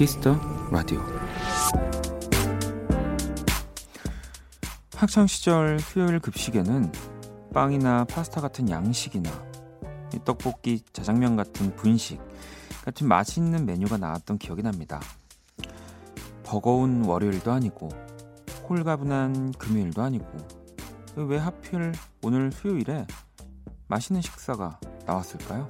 Kiss the Radio 학창 시절 수요일 급식에는 빵이나 파스타 같은 양식이나 떡볶이, 자장면 같은 분식 같은 맛있는 메뉴가 나왔던 기억이 납니다. 버거운 월요일도 아니고 홀가분한 금요일도 아니고 왜 하필 오늘 수요일에 맛있는 식사가 나왔을까요?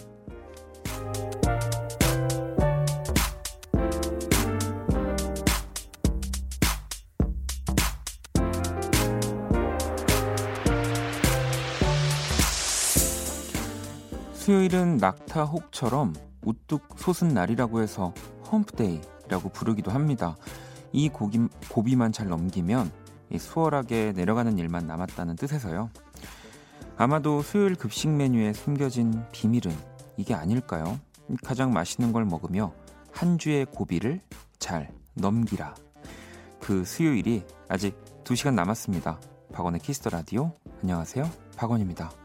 수요일은 낙타 혹처럼 우뚝 솟은 날이라고 해서 hump day라고 부르기도 합니다. 이 고기, 고비만 잘 넘기면 수월하게 내려가는 일만 남았다는 뜻에서요. 아마도 수요일 급식 메뉴에 숨겨진 비밀은 이게 아닐까요? 가장 맛있는 걸 먹으며 한 주의 고비를 잘 넘기라. 그 수요일이 아직 2시간 남았습니다. 박원의 Kiss the Radio. 안녕하세요. 박원입니다.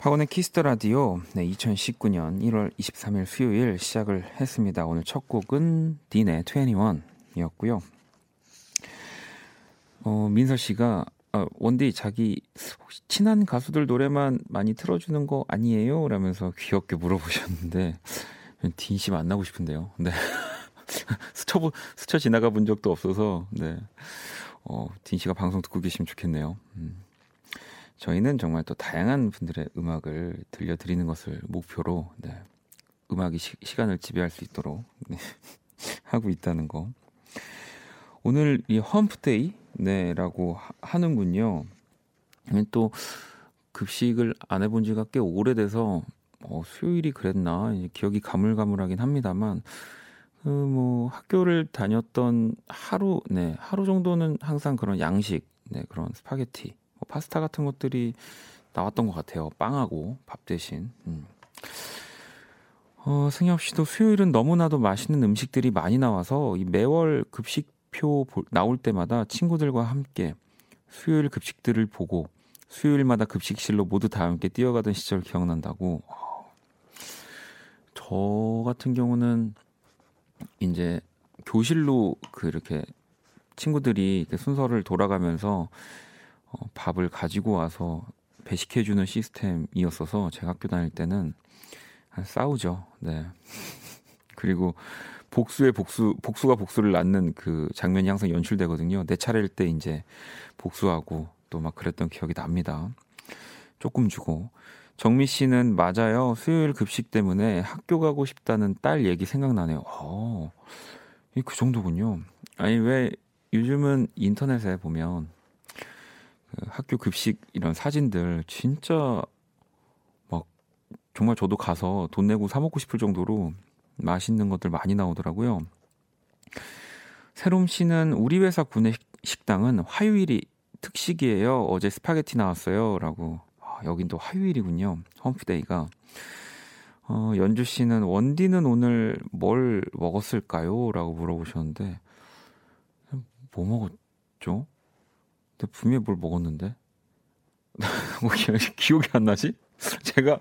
박원의 Kiss the Radio. 네, 2019년 1월 23일 수요일 시작을 했습니다. 오늘 첫 곡은 DEAN의 21이었고요. 어, 민서 씨가 어, 원디 자기 혹시 친한 가수들 노래만 많이 틀어주는 거 아니에요? 라면서 귀엽게 물어보셨는데 딘 씨 만나고 싶은데요. 네. 스쳐 스쳐 지나가 본 적도 없어서 네. 어, 딘 씨가 방송 듣고 계시면 좋겠네요. 음. 저희는 정말 또 다양한 분들의 음악을 들려드리는 것을 목표로 네, 음악이 시, 간을 지배할 수 있도록 네, 하고 있다는 거. 오늘 이 험프데이 네라고 하는군요. 또 급식을 안 해본 지가 꽤 오래돼서 어, 수요일이 그랬나 기억이 가물가물하긴 합니다만 그뭐 학교를 다녔던 하루 네 하루 정도는 항상 그런 양식 네 그런 스파게티 뭐 파스타 같은 것들이 나왔던 것 같아요. 빵하고 밥 대신. 음. 어, 승엽 씨도 수요일은 너무나도 맛있는 음식들이 많이 나와서 이 매월 급식표 나올 때마다 친구들과 함께 수요일 급식들을 보고 수요일마다 급식실로 모두 다 함께 뛰어가던 시절 기억난다고. 저 같은 경우는 이제 교실로 그 이렇게 친구들이 순서를 돌아가면서 어, 밥을 가지고 와서 배식해주는 시스템이었어서 제가 학교 다닐 때는 싸우죠. 네. 그리고 복수의 복수, 복수가 복수를 낳는 그 장면이 항상 연출되거든요. 내 차례일 때 이제 복수하고 또 막 그랬던 기억이 납니다. 조금 주고. 정미 씨는 맞아요. 수요일 급식 때문에 학교 가고 싶다는 딸 얘기 생각나네요. 어, 그 정도군요. 아니, 왜 요즘은 인터넷에 보면 그 학교 급식 이런 사진들 진짜 막 정말 저도 가서 돈 내고 사 먹고 싶을 정도로 맛있는 것들 많이 나오더라고요. 새롬 씨는 우리 회사 구내 식당은 화요일이 특식이에요. 어제 스파게티 나왔어요.라고. 아, 여긴 또 화요일이군요. hump day가. 어, 연주 씨는 원디는 오늘 뭘 먹었을까요? 라고 물어보셨는데, 뭐 먹었죠? 근데 분명히 뭘 먹었는데 뭐 기억이 안 나지? 제가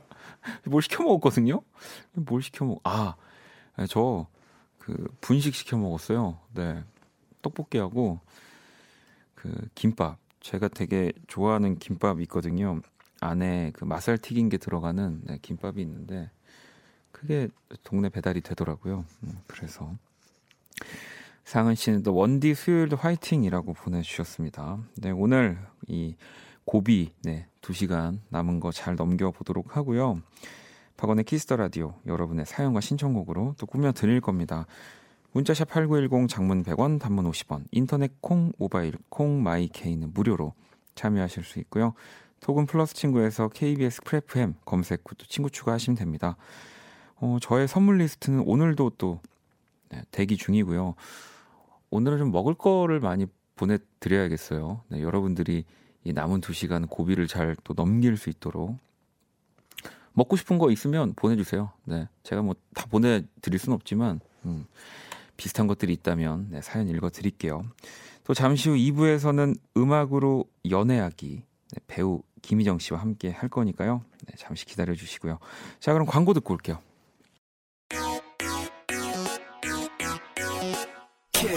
뭘 시켜 먹었거든요. 뭘 시켜 먹? 아, 네, 저그 분식 시켜 먹었어요. 네, 떡볶이하고 그 김밥. 제가 되게 좋아하는 김밥이 있거든요. 안에 그 맛살 튀긴 게 들어가는 네, 김밥이 있는데 그게 동네 배달이 되더라고요. 음, 그래서 상은 씨는 또 원디 수요일도 화이팅이라고 보내주셨습니다. 네, 오늘 이 고비 네, 2시간 남은 거 잘 넘겨보도록 하고요. 박원의 Kiss the Radio 여러분의 사연과 신청곡으로 또 꾸며드릴 겁니다. 문자샵 8910 장문 100원 단문 50원 인터넷 콩 모바일 콩 my K는 무료로 참여하실 수 있고요. 톡은 플러스 친구에서 KBS Cool FM 검색 후 또 친구 추가하시면 됩니다. 어, 저의 선물 리스트는 오늘도 또 네, 대기 중이고요. 오늘은 좀 먹을 거를 많이 보내드려야겠어요. 네, 여러분들이 이 남은 두 시간 고비를 잘 또 넘길 수 있도록 먹고 싶은 거 있으면 보내주세요. 네, 제가 뭐 다 보내드릴 수는 없지만 음, 비슷한 것들이 있다면 네, 사연 읽어드릴게요. 또 잠시 후 2부에서는 음악으로 연애하기 네, 배우 김희정 씨와 함께 할 거니까요. 네, 잠시 기다려 주시고요. 자, 그럼 광고 듣고 올게요.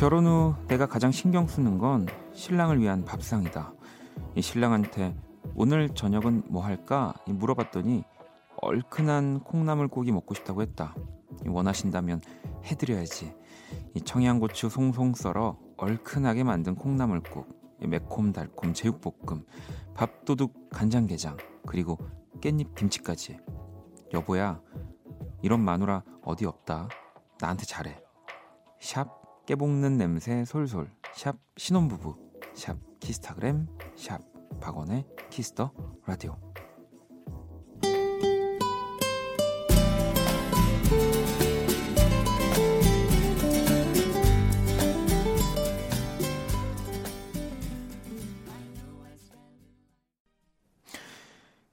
결혼 후 내가 가장 신경 쓰는 건 신랑을 위한 밥상이다. 이 신랑한테 오늘 저녁은 뭐 할까 물어봤더니 얼큰한 콩나물국이 먹고 싶다고 했다. 원하신다면 해드려야지. 이 청양고추 송송 썰어 얼큰하게 만든 콩나물국, 매콤달콤 제육볶음, 밥도둑 간장게장, 그리고 깻잎 김치까지. 여보야, 이런 마누라 어디 없다. 나한테 잘해. 샵 깨볶는 냄새 솔솔. 샵 신혼부부. 샵 키스타그램. 샵 박원의 Kiss the Radio.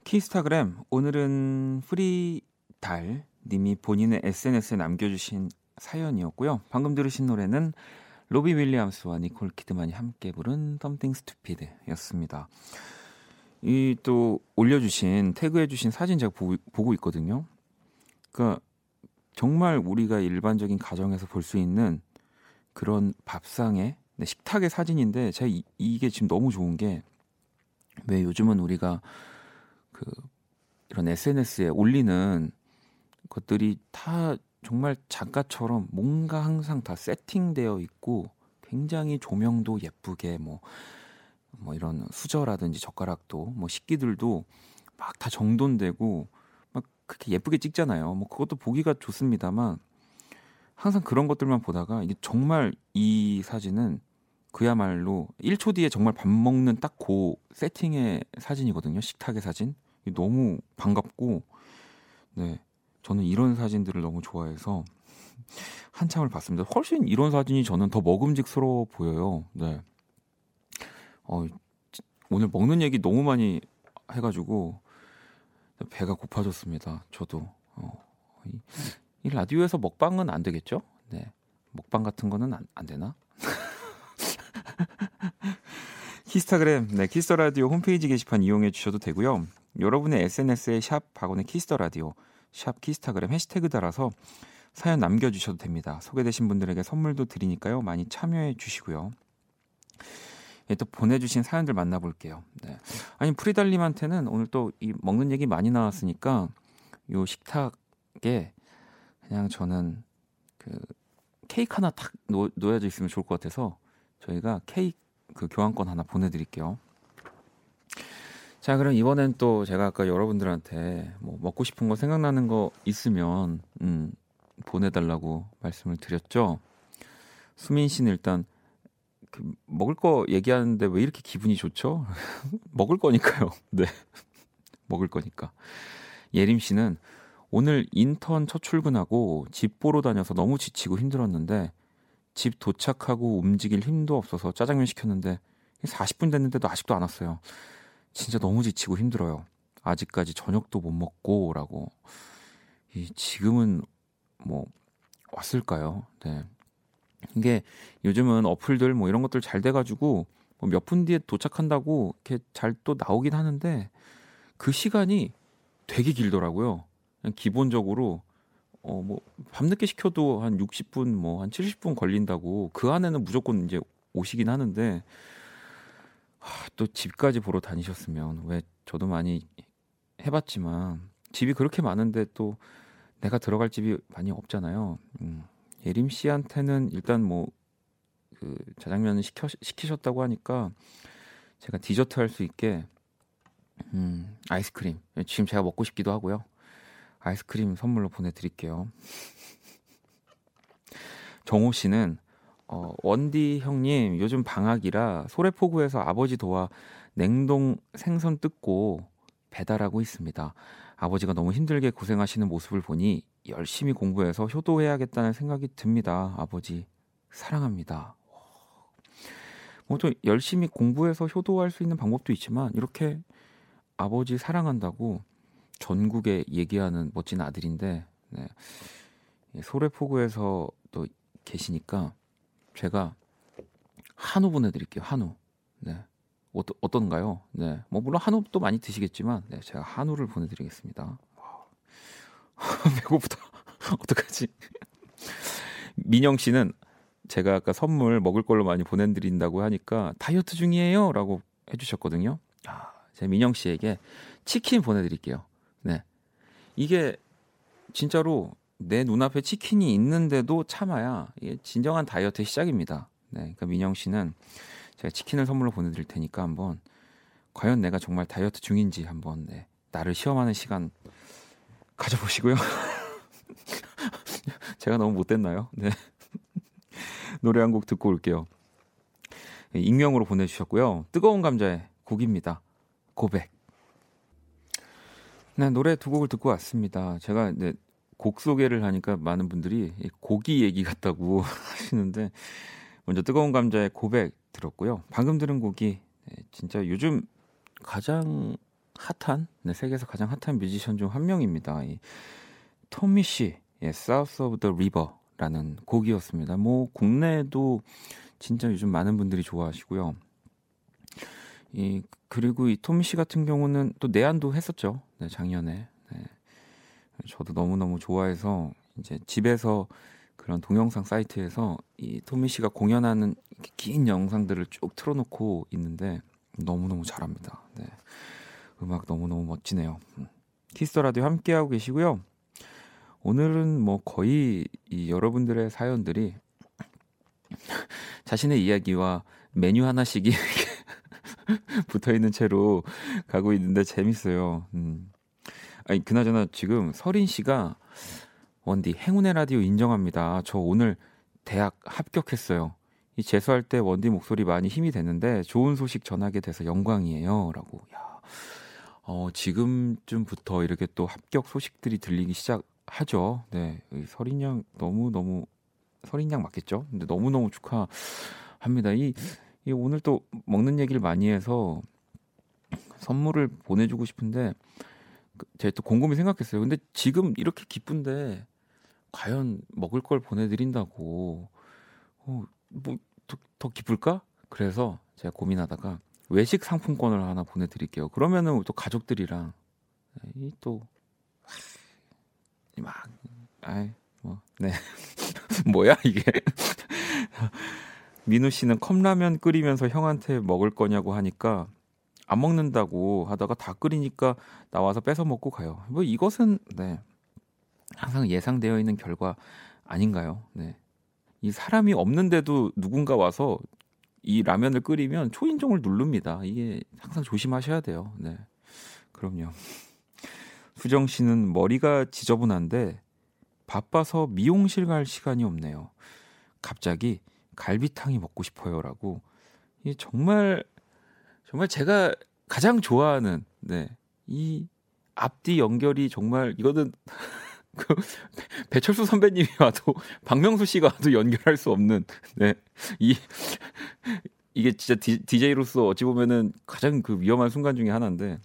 키스타그램. 오늘은 프리달 님이 본인의 SNS에 남겨주신 사연이었고요. 방금 들으신 노래는 로비 윌리엄스와 니콜 키드만이 함께 부른 Something Stupid였습니다. 이 또 올려주신 태그해주신 사진 제가 보고, 보고 있거든요. 그러니까 정말 우리가 일반적인 가정에서 볼 수 있는 그런 밥상의 네, 식탁의 사진인데 제가 이, 이게 지금 너무 좋은 게 왜 요즘은 우리가 그 이런 SNS에 올리는 것들이 다 정말 작가처럼 뭔가 항상 다 세팅되어 있고 굉장히 조명도 예쁘게 뭐, 뭐 이런 수저라든지 젓가락도 뭐 식기들도 막 다 정돈되고 막 그렇게 예쁘게 찍잖아요. 뭐 그것도 보기가 좋습니다만 항상 그런 것들만 보다가 이게 정말 이 사진은 그야말로 1초 뒤에 정말 밥 먹는 딱 그 세팅의 사진이거든요. 식탁의 사진. 너무 반갑고 네. 저는 이런 사진들을 너무 좋아해서 한참을 봤습니다. 훨씬 이런 사진이 저는 더 먹음직스러워 보여요. 네. 어, 오늘 먹는 얘기 너무 많이 해가지고 배가 고파졌습니다. 저도 어, 이, 이, 라디오에서 먹방은 안 되겠죠? 네, 먹방 같은 거는 안, 안 되나? 키스타그램, 네, Kiss the Radio 홈페이지 게시판 이용해 주셔도 되고요. 여러분의 SNS에 샵 박원의 Kiss the Radio 샵 키스타그램 해시태그 달아서 사연 남겨주셔도 됩니다. 소개되신 분들에게 선물도 드리니까요. 많이 참여해 주시고요. 예, 또 보내주신 사연들 만나볼게요. 네. 아니 프리달님한테는 오늘 또 이 먹는 얘기 많이 나왔으니까 요 식탁에 그냥 저는 그 케이크 하나 탁 놓, 놓여져 있으면 좋을 것 같아서 저희가 케이크 그 교환권 하나 보내드릴게요. 자, 그럼 이번엔 또 제가 아까 여러분들한테 뭐 먹고 싶은 거 생각나는 거 있으면 음, 보내달라고 말씀을 드렸죠. 수민 씨는 일단 그 먹을 거 얘기하는데 왜 이렇게 기분이 좋죠? 먹을 거니까요. 네, 먹을 거니까. 예림 씨는 오늘 인턴 첫 출근하고 집 보러 다녀서 너무 지치고 힘들었는데 집 도착하고 움직일 힘도 없어서 짜장면 시켰는데 40분 됐는데도 아직도 안 왔어요. 진짜 너무 지치고 힘들어요. 아직까지 저녁도 못 먹고 라고. 이 지금은 뭐 왔을까요? 네. 이게 요즘은 어플들 뭐 이런 것들 잘 돼가지고 뭐 몇분 뒤에 도착한다고 이렇게 잘 또 나오긴 하는데 그 시간이 되게 길더라고요. 그냥 기본적으로 어 뭐 밤늦게 시켜도 한 60분 뭐 한 70분 걸린다고 그 안에는 무조건 이제 오시긴 하는데 또 집까지 보러 다니셨으면 왜 저도 많이 해봤지만 집이 그렇게 많은데 또 내가 들어갈 집이 많이 없잖아요. 음, 예림 씨한테는 일단 뭐 그 자장면을 시켜 시키셨다고 하니까 제가 디저트 할 수 있게 음, 아이스크림 지금 제가 먹고 싶기도 하고요. 아이스크림 선물로 보내드릴게요. 정호 씨는 어, 원디 형님 요즘 방학이라 소래포구에서 아버지 도와 냉동 생선 뜯고 배달하고 있습니다. 아버지가 너무 힘들게 고생하시는 모습을 보니 열심히 공부해서 효도해야겠다는 생각이 듭니다. 아버지 사랑합니다. 뭐또 열심히 공부해서 효도할 수 있는 방법도 있지만 이렇게 아버지 사랑한다고 전국에 얘기하는 멋진 아들인데 네. 소래포구에서 또 계시니까 제가 한우 보내드릴게요. 한우. 네. 어떠, 어떤가요? 네. 뭐 물론 한우도 많이 드시겠지만 네, 제가 한우를 보내드리겠습니다. 배고프다. 어떡하지? 민영 씨는 제가 아까 선물 먹을 걸로 많이 보내드린다고 하니까 다이어트 중이에요 라고 해주셨거든요. 아, 제가 민영 씨에게 치킨 보내드릴게요. 네, 이게 진짜로 내 눈앞에 치킨이 있는데도 참아야 이게 진정한 다이어트의 시작입니다. 네, 그러니까 민영 씨는 제가 치킨을 선물로 보내드릴 테니까 한번 과연 내가 정말 다이어트 중인지 한번 네, 나를 시험하는 시간 가져보시고요. 제가 너무 못됐나요? 네. 노래 한 곡 듣고 올게요. 네, 익명으로 보내주셨고요. 뜨거운 감자의 곡입니다. 고백. 네, 노래 두 곡을 듣고 왔습니다. 제가 네, 곡 소개를 하니까 많은 분들이 고기 얘기 같다고 하시는데 먼저 뜨거운 감자의 고백 들었고요. 방금 들은 곡이 네, 진짜 요즘 가장 핫한 네, 세계에서 가장 핫한 뮤지션 중 한 명입니다. 이 토미 씨의 South of the River라는 곡이었습니다. 뭐 국내에도 진짜 요즘 많은 분들이 좋아하시고요. 이 그리고 이 토미 씨 같은 경우는 또 내한도 했었죠. 네, 작년에. 네. 저도 너무 너무 좋아해서 이제 집에서 그런 동영상 사이트에서 이 토미 씨가 공연하는 긴 영상들을 쭉 틀어놓고 있는데 너무너무 잘합니다. 네. 음악 너무너무 멋지네요. 음. Kiss the Radio 함께하고 계시고요. 오늘은 뭐 거의 이 여러분들의 사연들이 자신의 이야기와 메뉴 하나씩이 붙어 있는 채로 가고 있는데 재밌어요. 음. 아니 그나저나 지금 서린 씨가 원디 행운의 라디오 인정합니다. 저 오늘 대학 합격했어요. 이 재수할 때 원디 목소리 많이 힘이 되는데 좋은 소식 전하게 돼서 영광이에요.라고. 야, 어, 지금쯤부터 이렇게 또 합격 소식들이 들리기 시작하죠. 네, 서린 양 너무 너무 서린 양 맞겠죠? 근데 너무 너무 축하합니다. 이, 이 오늘 또 먹는 얘기를 많이 해서 선물을 보내 주고 싶은데 그 제가 또 곰곰이 생각했어요. 근데 지금 이렇게 기쁜데 과연 먹을 걸 보내드린다고 어, 뭐더 더 기쁠까? 그래서 제가 고민하다가 외식 상품권을 하나 보내드릴게요. 그러면은 또 가족들이랑 이또 막, 아이 뭐, 네 뭐야 이게 민우 씨는 컵라면 끓이면서 형한테 먹을 거냐고 하니까 안 먹는다고 하다가 다 끓이니까 나와서 뺏어 먹고 가요. 뭐 이것은 네 항상 예상되어 있는 결과 아닌가요? 네. 이 사람이 없는데도 누군가 와서 이 라면을 끓이면 초인종을 누릅니다. 이게 항상 조심하셔야 돼요. 네. 그럼요. 수정 씨는 머리가 지저분한데 바빠서 미용실 갈 시간이 없네요. 갑자기 갈비탕이 먹고 싶어요라고. 이 정말 정말 제가 가장 좋아하는 네. 이 앞뒤 연결이 정말 이거는 그 배철수 선배님이 와도 박명수 씨가 와도 연결할 수 없는 네. 이 이게 진짜 디, DJ로서 어찌 보면은 가장 그 위험한 순간 중에 하나인데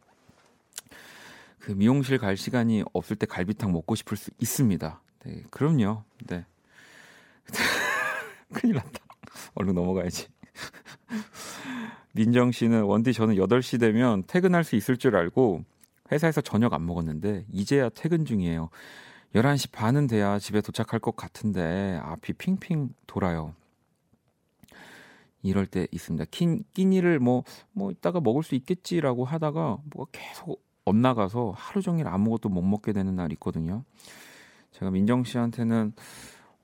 그 미용실 갈 시간이 없을 때 갈비탕 먹고 싶을 수 있습니다. 네, 그럼요. 네. 큰일 났다. 얼른 넘어가야지. 민정 씨는 원디 저는 8시 되면 퇴근할 수 있을 줄 알고 회사에서 저녁 안 먹었는데 이제야 퇴근 중이에요. 11시 반은 돼야 집에 도착할 것 같은데 앞이 핑핑 돌아요. 이럴 때 있습니다. 낀, 끼니를 뭐, 뭐, 이따가 먹을 수 있겠지라고 하다가 뭐가 계속 엇나가서 하루 종일 아무것도 못 먹게 되는 날 있거든요. 제가 민정 씨한테는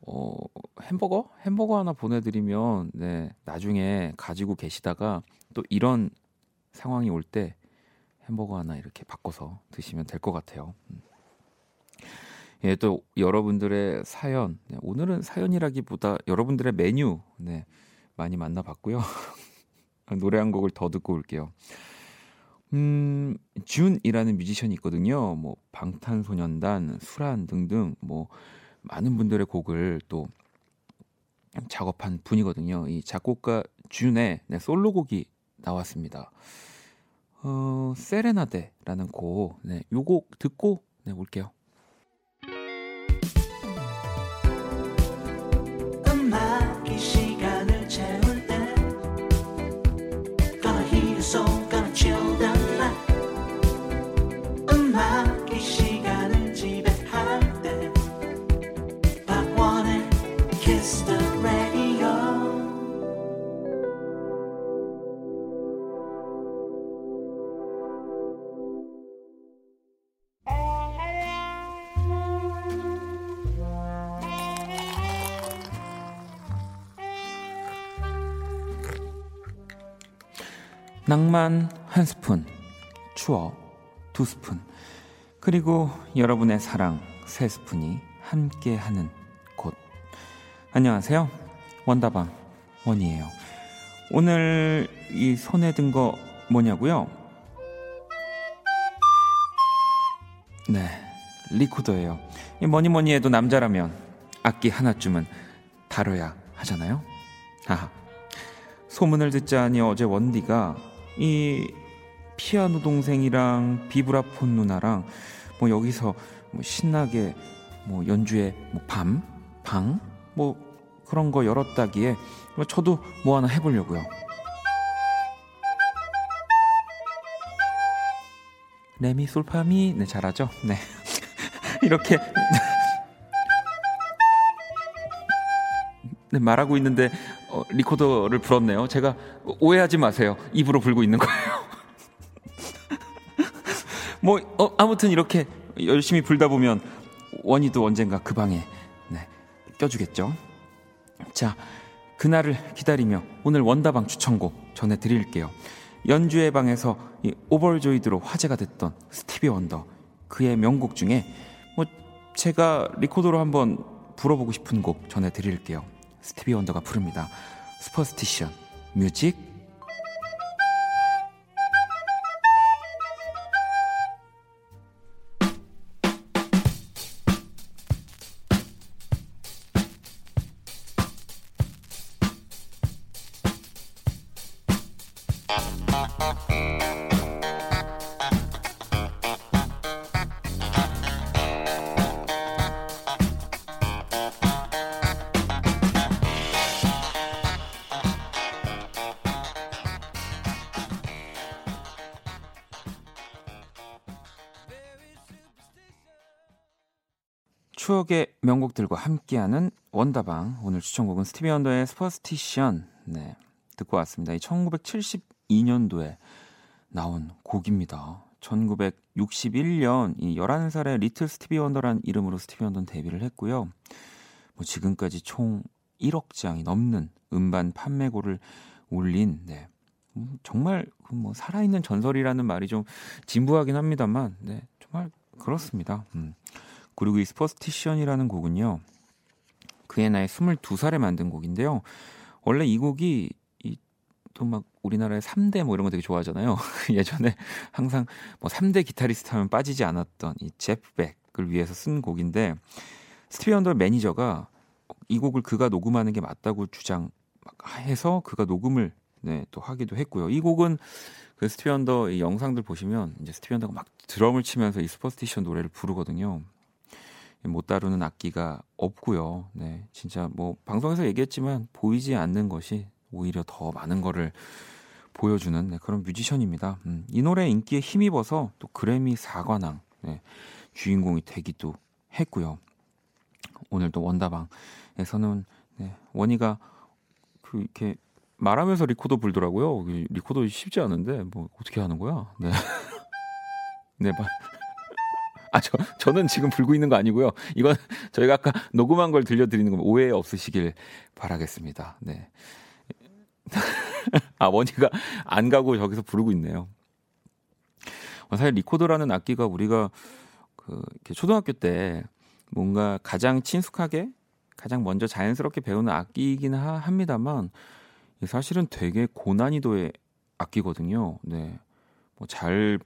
어, 햄버거? 햄버거 하나 보내드리면, 네, 나중에 가지고 계시다가 또 이런 상황이 올 때 햄버거 하나 이렇게 바꿔서 드시면 될 것 같아요. 음. 예, 또 여러분들의 사연, 네, 오늘은 사연이라기보다 여러분들의 메뉴, 네, 많이 만나봤고요. 노래 한 곡을 더 듣고 올게요. 음, 준이라는 뮤지션이 있거든요. 뭐 방탄소년단, 수란 등등 뭐 많은 분들의 곡을 또 작업한 분이거든요. 이 작곡가 준의 네, 솔로곡이 나왔습니다. 어, 세레나데라는 곡, 네, 요곡 듣고 네, 올게요. 낭만 한 스푼, 추억 두 스푼, 그리고 여러분의 사랑 세 스푼이 함께하는 곳. 안녕하세요. 원다방 원이에요. 오늘 이 손에 든 거 뭐냐고요? 네, 리코더예요. 이 뭐니 뭐니 해도 남자라면 악기 하나쯤은 다뤄야 하잖아요. 하하. 소문을 듣자니 어제 원디가 이 피아노 동생이랑 비브라폰 누나랑 뭐 여기서 뭐 신나게 뭐 연주회 뭐 밤, 방, 뭐 그런 거 열었다기에 뭐 저도 뭐 하나 해보려고요. 레미 솔파미 네 잘하죠? 네 이렇게 네, 말하고 있는데 어, 리코더를 불었네요. 제가 오해하지 마세요. 입으로 불고 있는 거예요. 뭐 어, 아무튼 이렇게 열심히 불다 보면 원디도 언젠가 그 방에 네, 껴주겠죠. 자, 그날을 기다리며 오늘 원다방 추천곡 전해드릴게요. 연주회 방에서 이 Overjoyed로 화제가 됐던 스티비 원더 그의 명곡 중에 뭐 제가 리코더로 한번 불어보고 싶은 곡 전해드릴게요. 스티비 원더가 부릅니다. 스퍼스티션 뮤직 명곡들과 함께하는 원다방 오늘 추천곡은 스티비 원더의 Superstition 네 듣고 왔습니다. 이 1972년도에 나온 곡입니다. 1961년 이 11살의 리틀 스티비 원더란 이름으로 스티비 원더는 데뷔를 했고요. 뭐 지금까지 총 1억 장이 넘는 음반 판매고를 올린 네. 음, 정말 그뭐 살아있는 전설이라는 말이 좀 진부하긴 합니다만 네. 정말 그렇습니다. 음. 그리고 이 Superstition이라는 곡은요. 그의 나이 22살에 만든 곡인데요. 원래 이 곡이 또 막 우리나라의 3대 뭐 이런 거 되게 좋아하잖아요. 예전에 항상 뭐 3대 기타리스트 하면 빠지지 않았던 이 제프 벡을 위해서 쓴 곡인데 스티비 원더 매니저가 이 곡을 그가 녹음하는 게 맞다고 주장 해서 그가 녹음을 네, 또 하기도 했고요. 이 곡은 그 스티비 원더 이 영상들 보시면 이제 스티비 원더가 막 드럼을 치면서 이 Superstition 노래를 부르거든요. 못 다루는 악기가 없고요. 네, 진짜 뭐 방송에서 얘기했지만 보이지 않는 것이 오히려 더 많은 거를 보여주는 네, 그런 뮤지션입니다. 음, 이 노래 인기에 힘입어서 또 그래미 사관왕 네, 주인공이 되기도 했고요. 오늘도 원다방에서는 네, 원희가 그 이렇게 말하면서 리코더 불더라고요. 이 리코더 쉽지 않은데 뭐 어떻게 하는 거야? 네. 네, 말. 아, 저, 저는 지금 불고 있는 거 아니고요. 이건 저희가 아까 녹음한 걸 들려드리는 거 오해 없으시길 바라겠습니다. 네. 아, 원희가 안 가고 저기서 부르고 있네요. 어, 사실 리코더라는 악기가 우리가 그 초등학교 때 뭔가 가장 친숙하게 가장 먼저 자연스럽게 배우는 악기이긴 하- 합니다만 사실은 되게 고난이도의 악기거든요. 네. 뭐 잘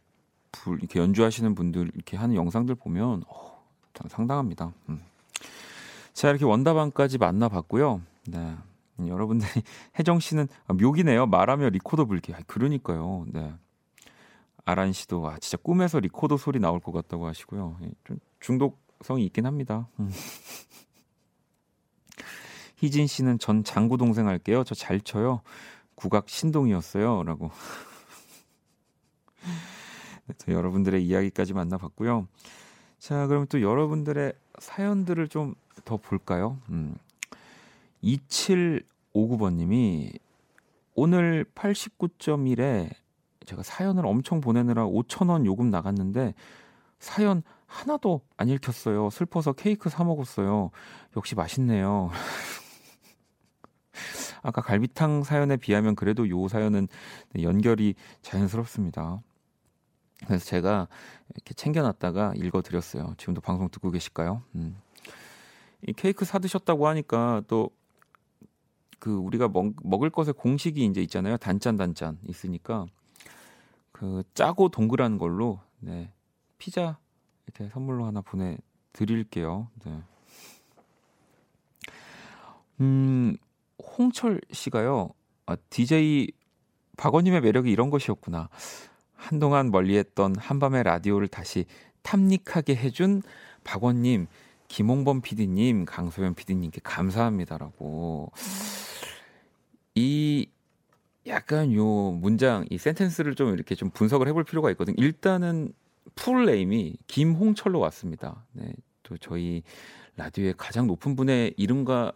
이렇게 연주하시는 분들 이렇게 하는 영상들 보면 어, 참 상당합니다. 음. 자 이렇게 원다방까지 만나봤고요. 네. 음, 여러분들이 혜정 씨는 아, 묘기네요. 말하며 리코더 불기. 아, 그러니까요. 네. 아란 씨도 아 진짜 꿈에서 리코더 소리 나올 것 같다고 하시고요. 예, 좀 중독성이 있긴 합니다. 음. 희진 씨는 전 장구 동생 할게요. 저 잘 쳐요. 국악 신동이었어요.라고. 네, 여러분들의 이야기까지 만나봤고요. 자, 그럼 또 여러분들의 사연들을 좀 더 볼까요? 음. 2759번님이 오늘 89.1에 제가 사연을 엄청 보내느라 5천원 요금 나갔는데 사연 하나도 안 읽혔어요. 슬퍼서 케이크 사 먹었어요. 역시 맛있네요. 아까 갈비탕 사연에 비하면 그래도 요 사연은 연결이 자연스럽습니다. 그래서 제가 이렇게 챙겨놨다가 읽어드렸어요. 지금도 방송 듣고 계실까요? 음. 이 케이크 사드셨다고 하니까 또 그 우리가 먹, 먹을 것의 공식이 이제 있잖아요. 단짠 단짠 있으니까 그 짜고 동그란 걸로 네 피자 이렇게 선물로 하나 보내 드릴게요. 네. 음 홍철 씨가요. 아, DJ 박원님의 매력이 이런 것이었구나. 한동안 멀리했던 한밤의 라디오를 다시 탐닉하게 해준 박원님, 김홍범 PD님, 강소연 PD님께 감사합니다라고. 이 약간 요 문장, 이 센텐스를 좀 이렇게 좀 분석을 해볼 필요가 있거든요. 일단은 full name이 김홍철로 왔습니다. 네, 또 저희 라디오의 가장 높은 분의 이름과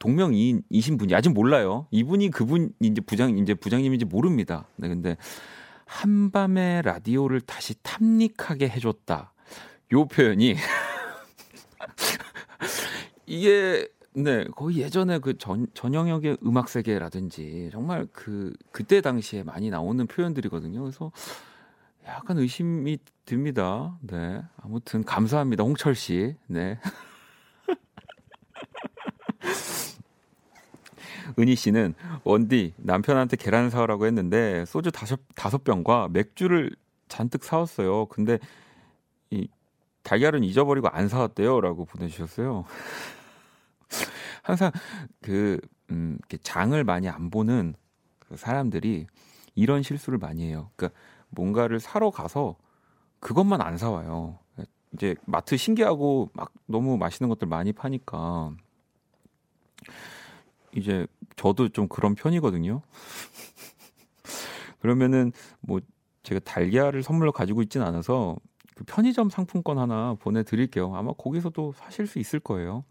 동명이인이신 분이 아직 몰라요. 이분이 그분 이제 부장 이제 부장님인지 모릅니다. 네, 근데 한밤의 라디오를 다시 탐닉하게 해줬다. 요 표현이 이게 네 거의 예전에 그 전, 전영혁의 음악 세계라든지 정말 그 그때 당시에 많이 나오는 표현들이거든요. 그래서 약간 의심이 듭니다. 네 아무튼 감사합니다, 홍철 씨. 네. 은희 씨는 원디 남편한테 계란 사오라고 했는데 소주 다섯 다섯 병과 맥주를 잔뜩 사왔어요. 근데 이 달걀은 잊어버리고 안 사왔대요라고 보내주셨어요. 항상 그 음, 장을 많이 안 보는 그 사람들이 이런 실수를 많이 해요. 그러니까 뭔가를 사러 가서 그것만 안 사와요. 이제 마트 신기하고 막 너무 맛있는 것들 많이 파니까 이제 저도 좀 그런 편이거든요. 그러면은 뭐 제가 달걀을 선물로 가지고 있진 않아서 그 편의점 상품권 하나 보내드릴게요. 아마 거기서도 사실 수 있을 거예요.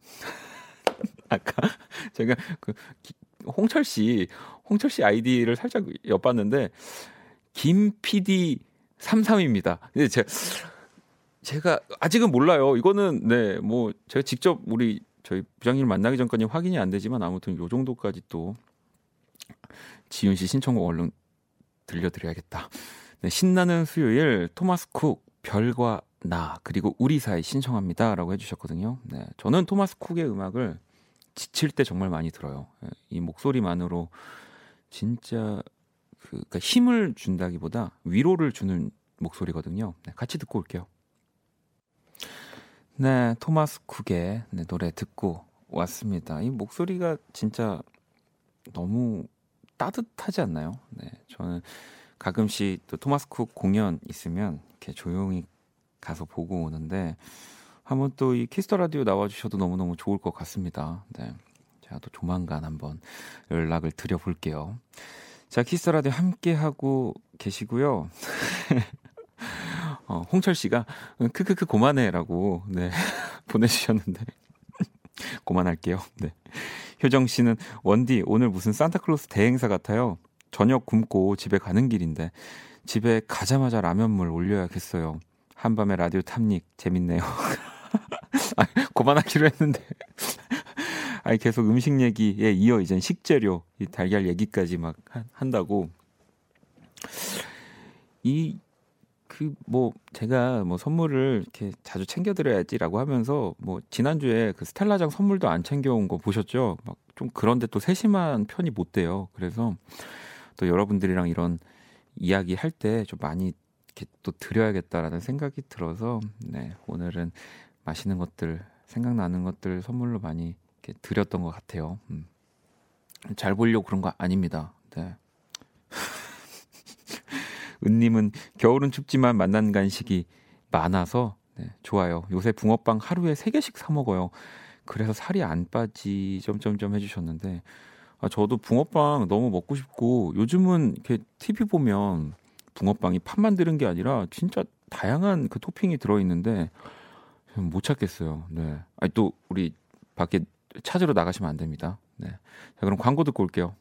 아까 제가 그 홍철 씨, 홍철 씨 아이디를 살짝 엿봤는데 김 PD 33입니다. 근데 제가 제가 아직은 몰라요. 이거는 네, 뭐 제가 직접 우리 저희 부장님 만나기 전까지 확인이 안 되지만 아무튼 요 정도까지 또 지윤 씨 신청곡 얼른 들려드려야겠다. 네, 신나는 수요일 토마스 쿡 별과 나 그리고 우리 사이 신청합니다라고 해주셨거든요. 네, 저는 토마스 쿡의 음악을 지칠 때 정말 많이 들어요. 네, 이 목소리만으로 진짜 그 그러니까 힘을 준다기보다 위로를 주는 목소리거든요. 네, 같이 듣고 올게요. 네, 토마스 쿡의 네, 노래 듣고 왔습니다. 이 목소리가 진짜 너무 따뜻하지 않나요? 네, 저는 가끔씩 또 토마스 쿡 공연 있으면 이렇게 조용히 가서 보고 오는데 한번 또 이 Kiss the Radio 나와주셔도 너무너무 좋을 것 같습니다. 네. 제가 또 조만간 한번 연락을 드려볼게요. 자, Kiss the Radio 함께 하고 계시고요. 어, 홍철 씨가 크크크 고만해라고 네 보내주셨는데 고만할게요. 네. 효정 씨는 원디 오늘 무슨 산타클로스 대행사 같아요. 저녁 굶고 집에 가는 길인데 집에 가자마자 라면물 올려야겠어요. 한밤에 라디오 탐닉 재밌네요. 아, 고만하기로 했는데. 아니 계속 음식 얘기에 이어 이제 식재료, 이 달걀 얘기까지 막 한다고. 이 그 뭐 제가 뭐 선물을 이렇게 자주 챙겨 드려야지라고 하면서 뭐 지난주에 그 스텔라장 선물도 안 챙겨 온 거 보셨죠? 막 좀 그런데 또 세심한 편이 못 돼요. 그래서 또 여러분들이랑 이런 이야기 할 때 좀 많이 이렇게 또 드려야겠다라는 생각이 들어서 네, 오늘은 맛있는 것들 생각나는 것들 선물로 많이 이렇게 드렸던 것 같아요. 음. 잘 보려고 그런 거 아닙니다. 네. 은님은 겨울은 춥지만 만난 간식이 많아서 네, 좋아요. 요새 붕어빵 하루에 3개씩 사 먹어요. 그래서 살이 안 빠지 점점점 해주셨는데 아, 저도 붕어빵 너무 먹고 싶고 요즘은 이렇게 TV 보면 붕어빵이 팥만 들은 게 아니라 진짜 다양한 그 토핑이 들어 있는데 못 찾겠어요. 네. 아니 또 우리 밖에 찾으러 나가시면 안 됩니다. 네. 자, 그럼 광고 듣고 올게요.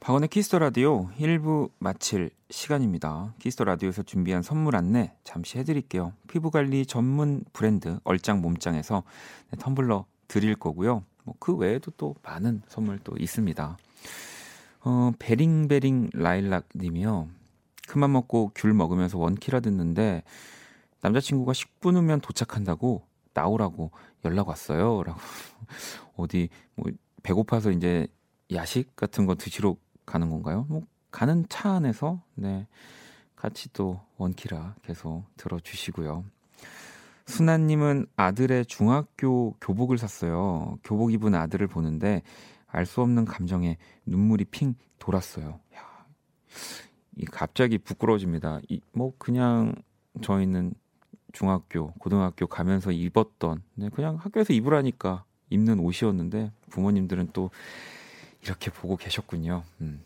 박원의 Kiss the Radio 1부 마칠 시간입니다. Kiss the Radio에서 준비한 선물 안내 잠시 해드릴게요. 피부 관리 전문 브랜드 얼짱 몸짱에서 네, 텀블러 드릴 거고요. 뭐 그 외에도 또 많은 선물 또 있습니다. 어, 베링베링 라일락 님이요. 큰맘 먹고 귤 먹으면서 원키라 듣는데 남자친구가 10분 후면 도착한다고 나오라고 연락 왔어요. 라고 어디 뭐 배고파서 이제 야식 같은 거 드시러 가는 건가요? 뭐 가는 차 안에서 네 같이 또 원키라 계속 들어주시고요. 순아님은 아들의 중학교 교복을 샀어요. 교복 입은 아들을 보는데 알 수 없는 감정에 눈물이 핑 돌았어요. 야, 이 갑자기 부끄러워집니다. 이, 뭐 그냥 저희는 중학교, 고등학교 가면서 입었던 네, 그냥 학교에서 입으라니까 입는 옷이었는데 부모님들은 또 이렇게 보고 계셨군요. 음.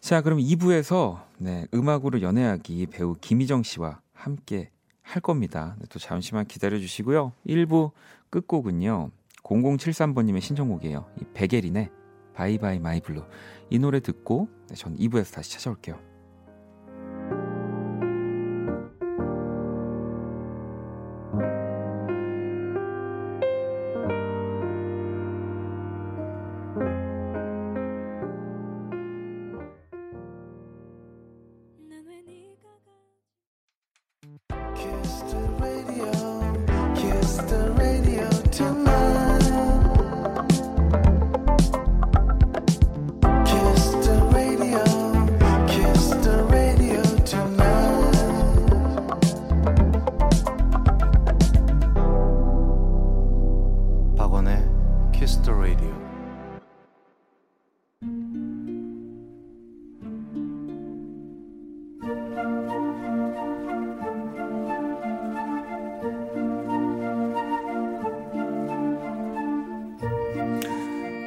자, 그럼 2부에서 네, 음악으로 연애하기 배우 김희정 씨와 함께 할 겁니다. 네, 또 잠시만 기다려 주시고요. 1부 끝곡은요. 0073번님의 신청곡이에요. 이 백예린의 Bye bye my blue. 이 노래 듣고 네, 전 2부에서 다시 찾아올게요. 키스 더 라디오.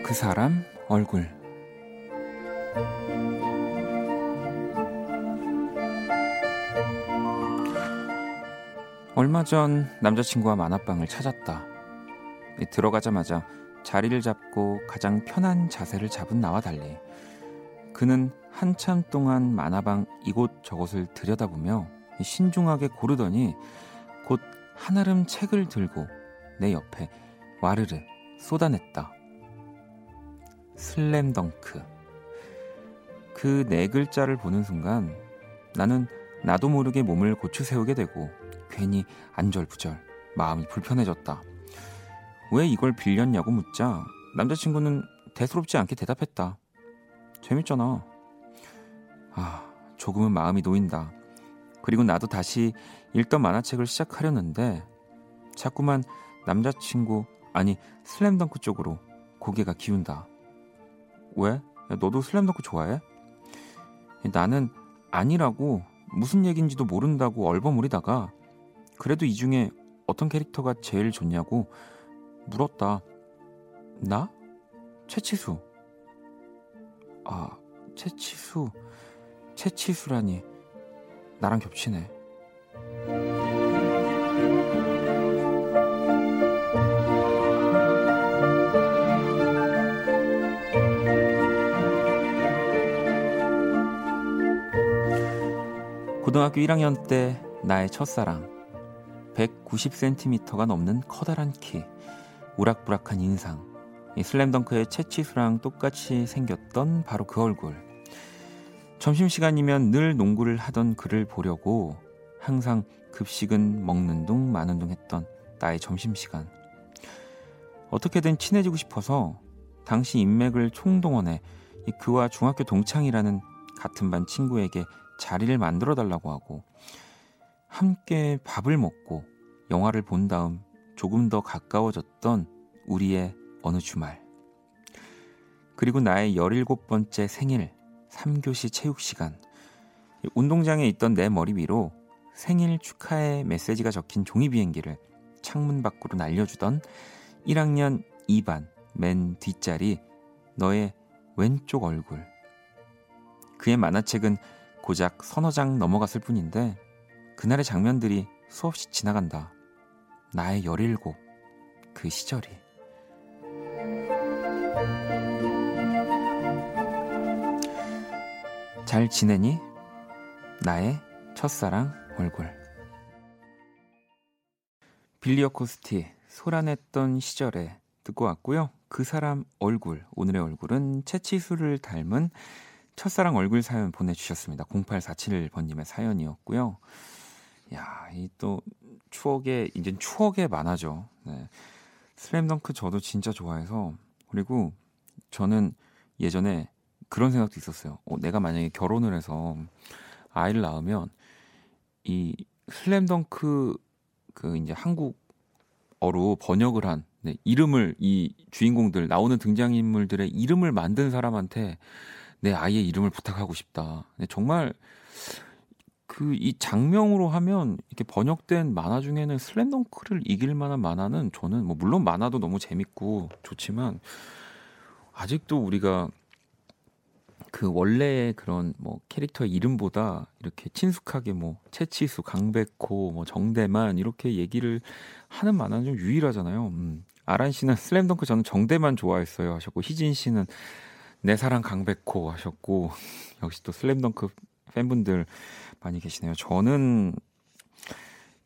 그 사람 얼굴 얼마 전 남자친구와 만화방을 찾았다. 이 들어가자마자 자리를 잡고 가장 편한 자세를 잡은 나와 달리 그는 한참 동안 만화방 이곳저곳을 들여다보며 이 신중하게 고르더니 곧 한아름 책을 들고 내 옆에 와르르 쏟아냈다. 슬램덩크. 그 네 글자를 보는 순간 나는 나도 모르게 몸을 고추 세우게 되고 괜히 안절부절 마음이 불편해졌다. 왜 이걸 빌렸냐고 묻자 남자친구는 대수롭지 않게 대답했다. 재밌잖아. 아, 조금은 마음이 놓인다. 그리고 나도 다시 읽던 만화책을 시작하려는데 자꾸만 남자친구 아니 슬램덩크 쪽으로 고개가 기운다. 왜? 야, 너도 슬램덩크 좋아해? 나는 아니라고 무슨 얘긴지도 모른다고 얼버무리다가 그래도 이 중에 어떤 캐릭터가 제일 좋냐고 물었다. 나? 최치수. 아, 최치수. 최치수라니. 나랑 겹치네. 고등학교 1학년 때 나의 첫사랑 190cm가 넘는 커다란 키 우락부락한 인상. 이 슬램덩크의 채치수랑 똑같이 생겼던 바로 그 얼굴. 점심시간이면 늘 농구를 하던 그를 보려고 항상 급식은 먹는 둥 마는 둥 했던 나의 점심시간. 어떻게든 친해지고 싶어서 당시 인맥을 총동원해 이 그와 중학교 동창이라는 같은 반 친구에게 자리를 만들어 달라고 하고 함께 밥을 먹고 영화를 본 다음 조금 더 가까워졌던 우리의 어느 주말. 그리고 나의 17번째 생일 3교시 체육 시간. 운동장에 있던 내 머리 위로 생일 축하의 메시지가 적힌 종이 비행기를 창문 밖으로 날려주던 1학년 2반 맨 뒷자리 너의 왼쪽 얼굴. 그의 만화책은 고작 서너 장 넘어갔을 뿐인데 그날의 장면들이 수없이 지나간다. 나의 17, 그 시절이. 잘 지내니? 나의 첫사랑 얼굴. 빌리어 코스티, 소란했던 시절에 듣고 왔고요. 그 사람 얼굴, 오늘의 얼굴은 채치수를 닮은 첫사랑 얼굴 사연 보내주셨습니다. 0847번님의 사연이었고요. 야, 이 또 추억에, 이제 추억에 많아져. 네. 슬램덩크 저도 진짜 좋아해서, 그리고 저는 예전에 그런 생각도 있었어요. 어, 내가 만약에 결혼을 해서 아이를 낳으면 이 슬램덩크 그 이제 한국어로 번역을 한 네, 이름을 이 주인공들 나오는 등장인물들의 이름을 만든 사람한테 내 아이의 이름을 부탁하고 싶다. 네, 정말 그 이 장명으로 하면 이렇게 번역된 만화 중에는 슬램덩크를 이길 만한 만화는 저는 뭐 물론 만화도 너무 재밌고 좋지만 아직도 우리가 그 원래의 그런 뭐 캐릭터의 이름보다 이렇게 친숙하게 뭐 채치수, 강백호, 뭐 정대만 이렇게 얘기를 하는 만화는 좀 유일하잖아요. 음. 아란 씨는 슬램덩크 저는 정대만 좋아했어요 하셨고 희진 씨는 내 사랑 강백호 하셨고 역시 또 슬램덩크 팬분들 많이 계시네요. 저는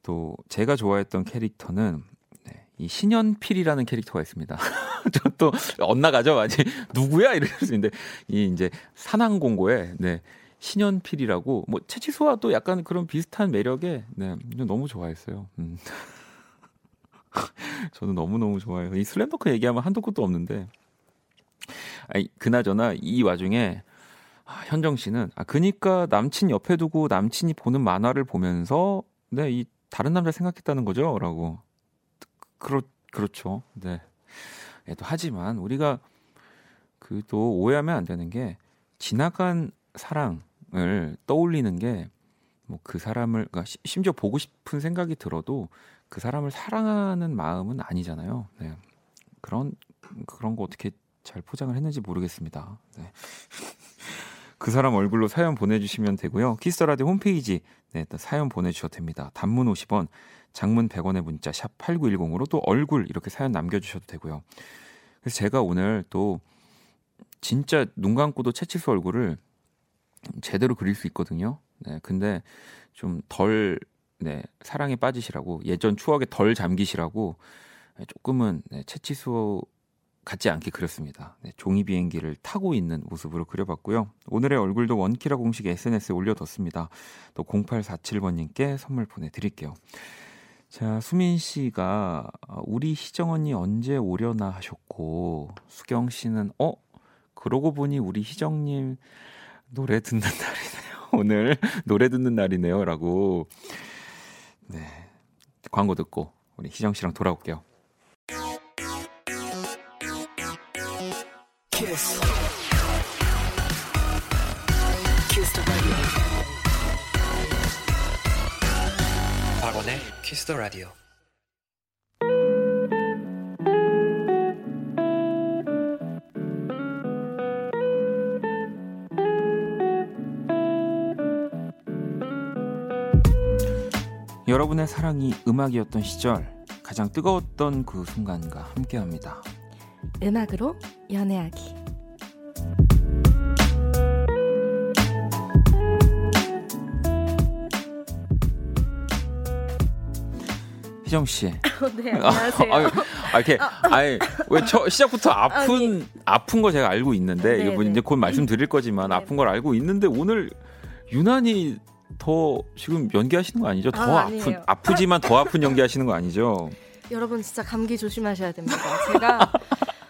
또 제가 좋아했던 캐릭터는 네, 이 신현필이라는 캐릭터가 있습니다. 저 또 엇나가죠, 많이 누구야 이럴 수 있는데 이 이제 산항공고에 네. 신현필이라고 뭐 채치수와 또 약간 그런 비슷한 매력에 네, 너무 좋아했어요. 음. 저는 너무 너무 좋아해요. 이 슬램덩크 얘기하면 한도 끝도 없는데 아니, 그나저나 이 와중에 아, 현정 씨는 아 그니까 남친 옆에 두고 남친이 보는 만화를 보면서 네, 이 다른 남자 생각했다는 거죠라고. 그렇 그렇죠. 네. 예, 또 하지만 우리가 그 또 오해하면 안 되는 게 지나간 사랑을 떠올리는 게 뭐 그 사람을 그러니까 시, 심지어 보고 싶은 생각이 들어도 그 사람을 사랑하는 마음은 아니잖아요. 네. 그런 그런 거 어떻게 잘 포장을 했는지 모르겠습니다. 네. 그 사람 얼굴로 사연 보내주시면 되고요. 키스터라디 홈페이지 네, 사연 보내주셔도 됩니다. 단문 50원, 장문 100원의 문자 샵 8910으로 또 얼굴 이렇게 사연 남겨주셔도 되고요. 그래서 제가 오늘 또 진짜 눈 감고도 채치수 얼굴을 제대로 그릴 수 있거든요. 네, 근데 좀덜 네, 사랑에 빠지시라고 예전 추억에 덜 잠기시라고 네, 조금은 네, 채치수 같지 않게 그렸습니다. 네, 종이 비행기를 타고 있는 모습으로 그려봤고요. 오늘의 얼굴도 원키라 공식 SNS에 올려뒀습니다. 또 0847번님께 선물 보내드릴게요. 자, 수민 씨가 우리 희정 언니 언제 오려나 하셨고, 수경 씨는, 어? 그러고 보니 우리 희정님 노래 듣는 날이네요. 오늘 노래 듣는 날이네요. 라고. 네. 광고 듣고 우리 희정 씨랑 돌아올게요. Kiss. Kiss the radio. 박원의 Kiss the radio. 여러분의 사랑이 음악이었던 시절, 가장 뜨거웠던 그 순간과 함께 합니다. 음악으로 연애하기. 희정 씨. 네, 안녕하세요. 아유, 아, 이렇게, 아니, 왜 저, 시작부터 아픈, 아픈 거 제가 알고 있는데, 네, 이거 뭐 네. 이제 곧 말씀드릴 거지만, 네. 아픈 걸 알고 있는데, 오늘 유난히 더 지금 연기하시는 거 아니죠? 더 아, 아픈. 아프지만 더 아픈 연기하시는 거 아니죠? 여러분 진짜 감기 조심하셔야 됩니다. 제가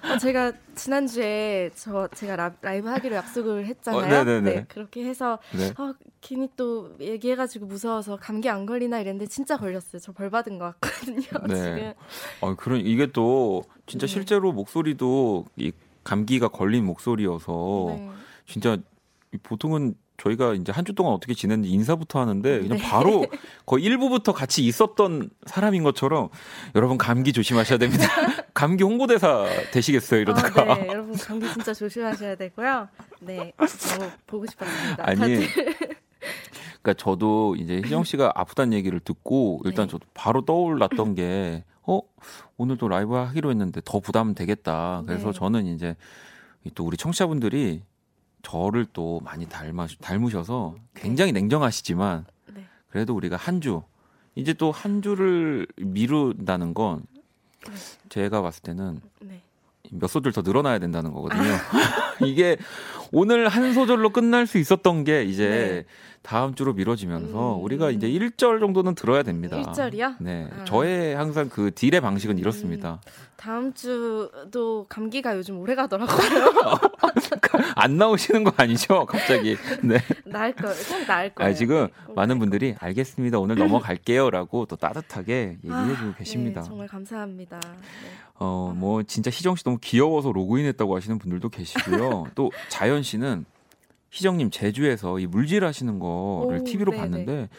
어, 제가 지난주에 저 제가 라, 라이브 하기로 약속을 했잖아요. 어. 네, 그렇게 해서 네. 어, 괜히 또 얘기해가지고 무서워서 감기 안 걸리나 이랬는데 진짜 걸렸어요. 저 벌 받은 것 같거든요. 네. 지금. 어, 그런 이게 또 진짜 네. 실제로 목소리도 이 감기가 걸린 목소리여서 네. 진짜 이 보통은 저희가 이제 한 주 동안 어떻게 지냈는지 인사부터 하는데 그냥 네. 바로 거의 1부부터 같이 있었던 사람인 것처럼 여러분 감기 조심하셔야 됩니다. 감기 홍보대사 되시겠어요 이러다가. 아, 네, 여러분 감기 진짜 조심하셔야 되고요. 네, 너무 보고 싶었습니다. 아니. 그러니까 저도 이제 희정 씨가 아프다는 얘기를 듣고 일단 네. 저도 바로 떠올랐던 게 어, 오늘도 라이브 하기로 했는데 더 부담 되겠다. 그래서 네. 저는 이제 또 우리 청취자분들이 저를 또 많이 닮아 닮으셔서 굉장히 냉정하시지만 네. 그래도 우리가 한 주 이제 또 한 주를 미룬다는 건 제가 봤을 때는 네. 몇 소절 더 늘어나야 된다는 거거든요. 이게 오늘 한 소절로 끝날 수 있었던 게 이제 네. 다음 주로 미뤄지면서 음. 우리가 이제 1절 정도는 들어야 됩니다. 1절이요? 네. 아. 저의 항상 그 딜의 방식은 이렇습니다. 다음 주도 감기가 요즘 오래 가더라고요. 안 나오시는 거 아니죠? 갑자기. 네. 나을 거, 꼭 나을 거예요. 아, 지금 네, 꼭 많은 분들이 알겠습니다. 오늘 넘어갈게요 라고 또 따뜻하게 아, 얘기해 주고 계십니다. 네, 정말 감사합니다. 네. 어, 뭐 진짜 희정 씨 너무 귀여워서 로그인했다고 하시는 분들도 계시고요. 또 자연 씨는 희정님 제주에서 이 물질 하시는 거를 오, TV로 네네. 봤는데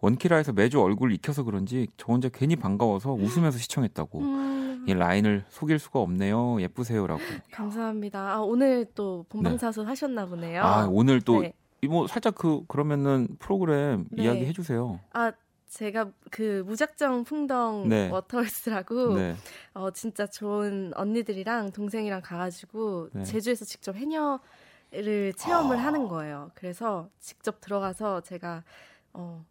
원키라에서 매주 얼굴 익혀서 그런지 저 혼자 괜히 반가워서 웃으면서 시청했다고. 음, 이 라인을 속일 수가 없네요. 예쁘세요라고. 감사합니다. 아, 오늘 또 본방사수 하셨나 보네요. 아 오늘 또 네. 이뭐 살짝 그 그러면은 프로그램 네. 이야기 해주세요. 아, 제가 그 무작정 풍덩 네. Water Girls라고 네. 어 진짜 좋은 언니들이랑 동생이랑 가가지고 네. 제주에서 직접 해녀를 체험을 하는 거예요. 그래서 직접 들어가서 제가 어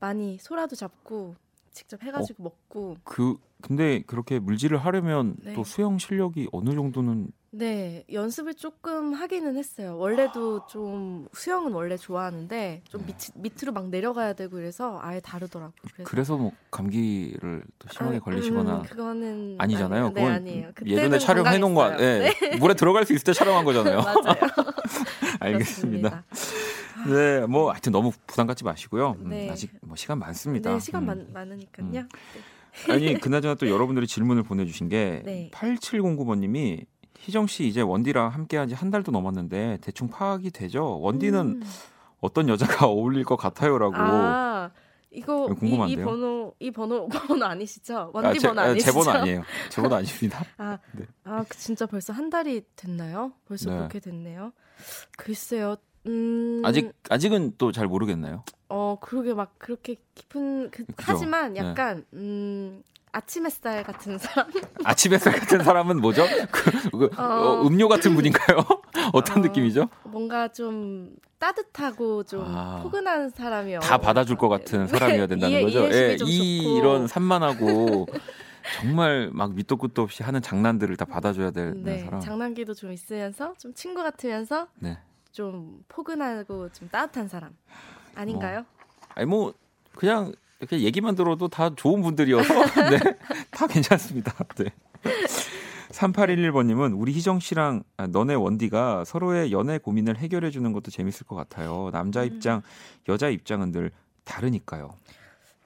많이 소라도 잡고 직접 해가지고 먹고 그 근데 그렇게 물질을 하려면 네. 또 수영 실력이 어느 정도는 네 연습을 조금 하기는 했어요. 원래도 좀 수영은 원래 좋아하는데 좀 밑, 밑으로 막 내려가야 되고 그래서 아예 다르더라고요. 그래서 그래서 뭐 감기를 또 심하게 아, 걸리시거나 음, 그거는 아니잖아요. 아니에요. 네, 그건 아니에요. 예전에 촬영해 놓은 거, 건강했어요. 예. 물에 들어갈 수 있을 때 촬영한 거잖아요. 알겠습니다. 네, 뭐 하여튼 너무 부담 갖지 마시고요. 음, 네. 아직 뭐 시간 많습니다. 네, 시간 음. 많, 많으니까요. 음. 아니 그나저나 또 여러분들이 질문을 보내주신 게 네. 8709번님이 희정 씨 이제 원디랑 함께한 지 한 달도 넘었는데 대충 파악이 되죠. 원디는 음. 어떤 여자가 어울릴 것 같아요라고. 아, 이거 이거 이, 이 궁금한데요? 번호 이 번호 번호 아니시죠? 원디 제, 번호 아, 아니시죠? 제 번호 아니에요. 제 번호 아닙니다. 아, 네. 아, 그 진짜 벌써 한 달이 됐나요? 벌써 네. 그렇게 됐네요. 글쎄요. 음, 아직 아직은 또 잘 모르겠나요? 어 그러게 막 그렇게 깊은 그, 그죠? 하지만 네. 약간 음 아침 햇살 같은 사람 아침 햇살 같은 사람은 뭐죠? 그, 그, 어. 어, 음료 같은 분인가요? 어떤 어, 느낌이죠? 뭔가 좀 따뜻하고 좀 아. 포근한 사람이요. 다 받아줄 것 같은 사람이어야 된다는 이해- 거죠. 예, 좀이 좋고. 이런 산만하고 정말 막 밑도 끝도 없이 하는 장난들을 다 받아줘야 되는 네, 사람. 장난기도 좀 있으면서 좀 친구 같으면서 네. 좀 포근하고 좀 따뜻한 사람 아닌가요? 아니 뭐 그냥 이렇게 얘기만 들어도 다 좋은 분들이어서 네, 다 괜찮습니다. 네. 3811번님은 우리 희정 씨랑 아, 너네 원디가 서로의 연애 고민을 해결해 주는 것도 재밌을 것 같아요. 남자 입장, 여자 입장은 늘 다르니까요.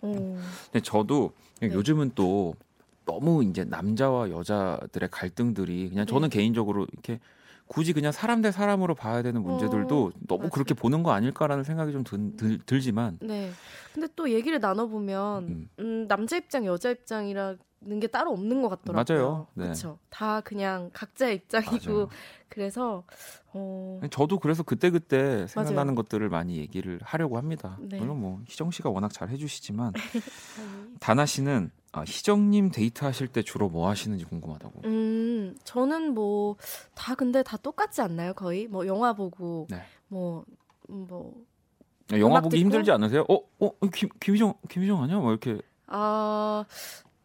오, 근데 저도 네. 요즘은 또 너무 이제 남자와 여자들의 갈등들이 그냥 저는 네. 개인적으로 이렇게 굳이 그냥 사람 대 사람으로 봐야 되는 문제들도 어, 너무 맞아요. 그렇게 보는 거 아닐까라는 생각이 좀 들, 들, 들 지만 네. 근데 또 얘기를 나눠보면 음. 음, 남자 입장, 여자 입장이라 는 게 따로 없는 것 같더라고요. 맞아요. 네. 그렇죠. 다 그냥 각자의 입장이고 맞아요. 그래서 어, 저도 그래서 그때 그때 생각나는 맞아요. 것들을 많이 얘기를 하려고 합니다. 네. 물론 뭐 희정 씨가 워낙 잘 해주시지만 다나 씨는 아, 희정님 데이트 하실 때 주로 뭐 하시는지 궁금하다고. 음, 저는 뭐 다 근데 다 똑같지 않나요? 거의 뭐 영화 보고 네. 뭐 뭐, 영화 음악 보기 듣고? 힘들지 않으세요? 어, 어, 김 김희정 김희정 아니야? 뭐 이렇게 아,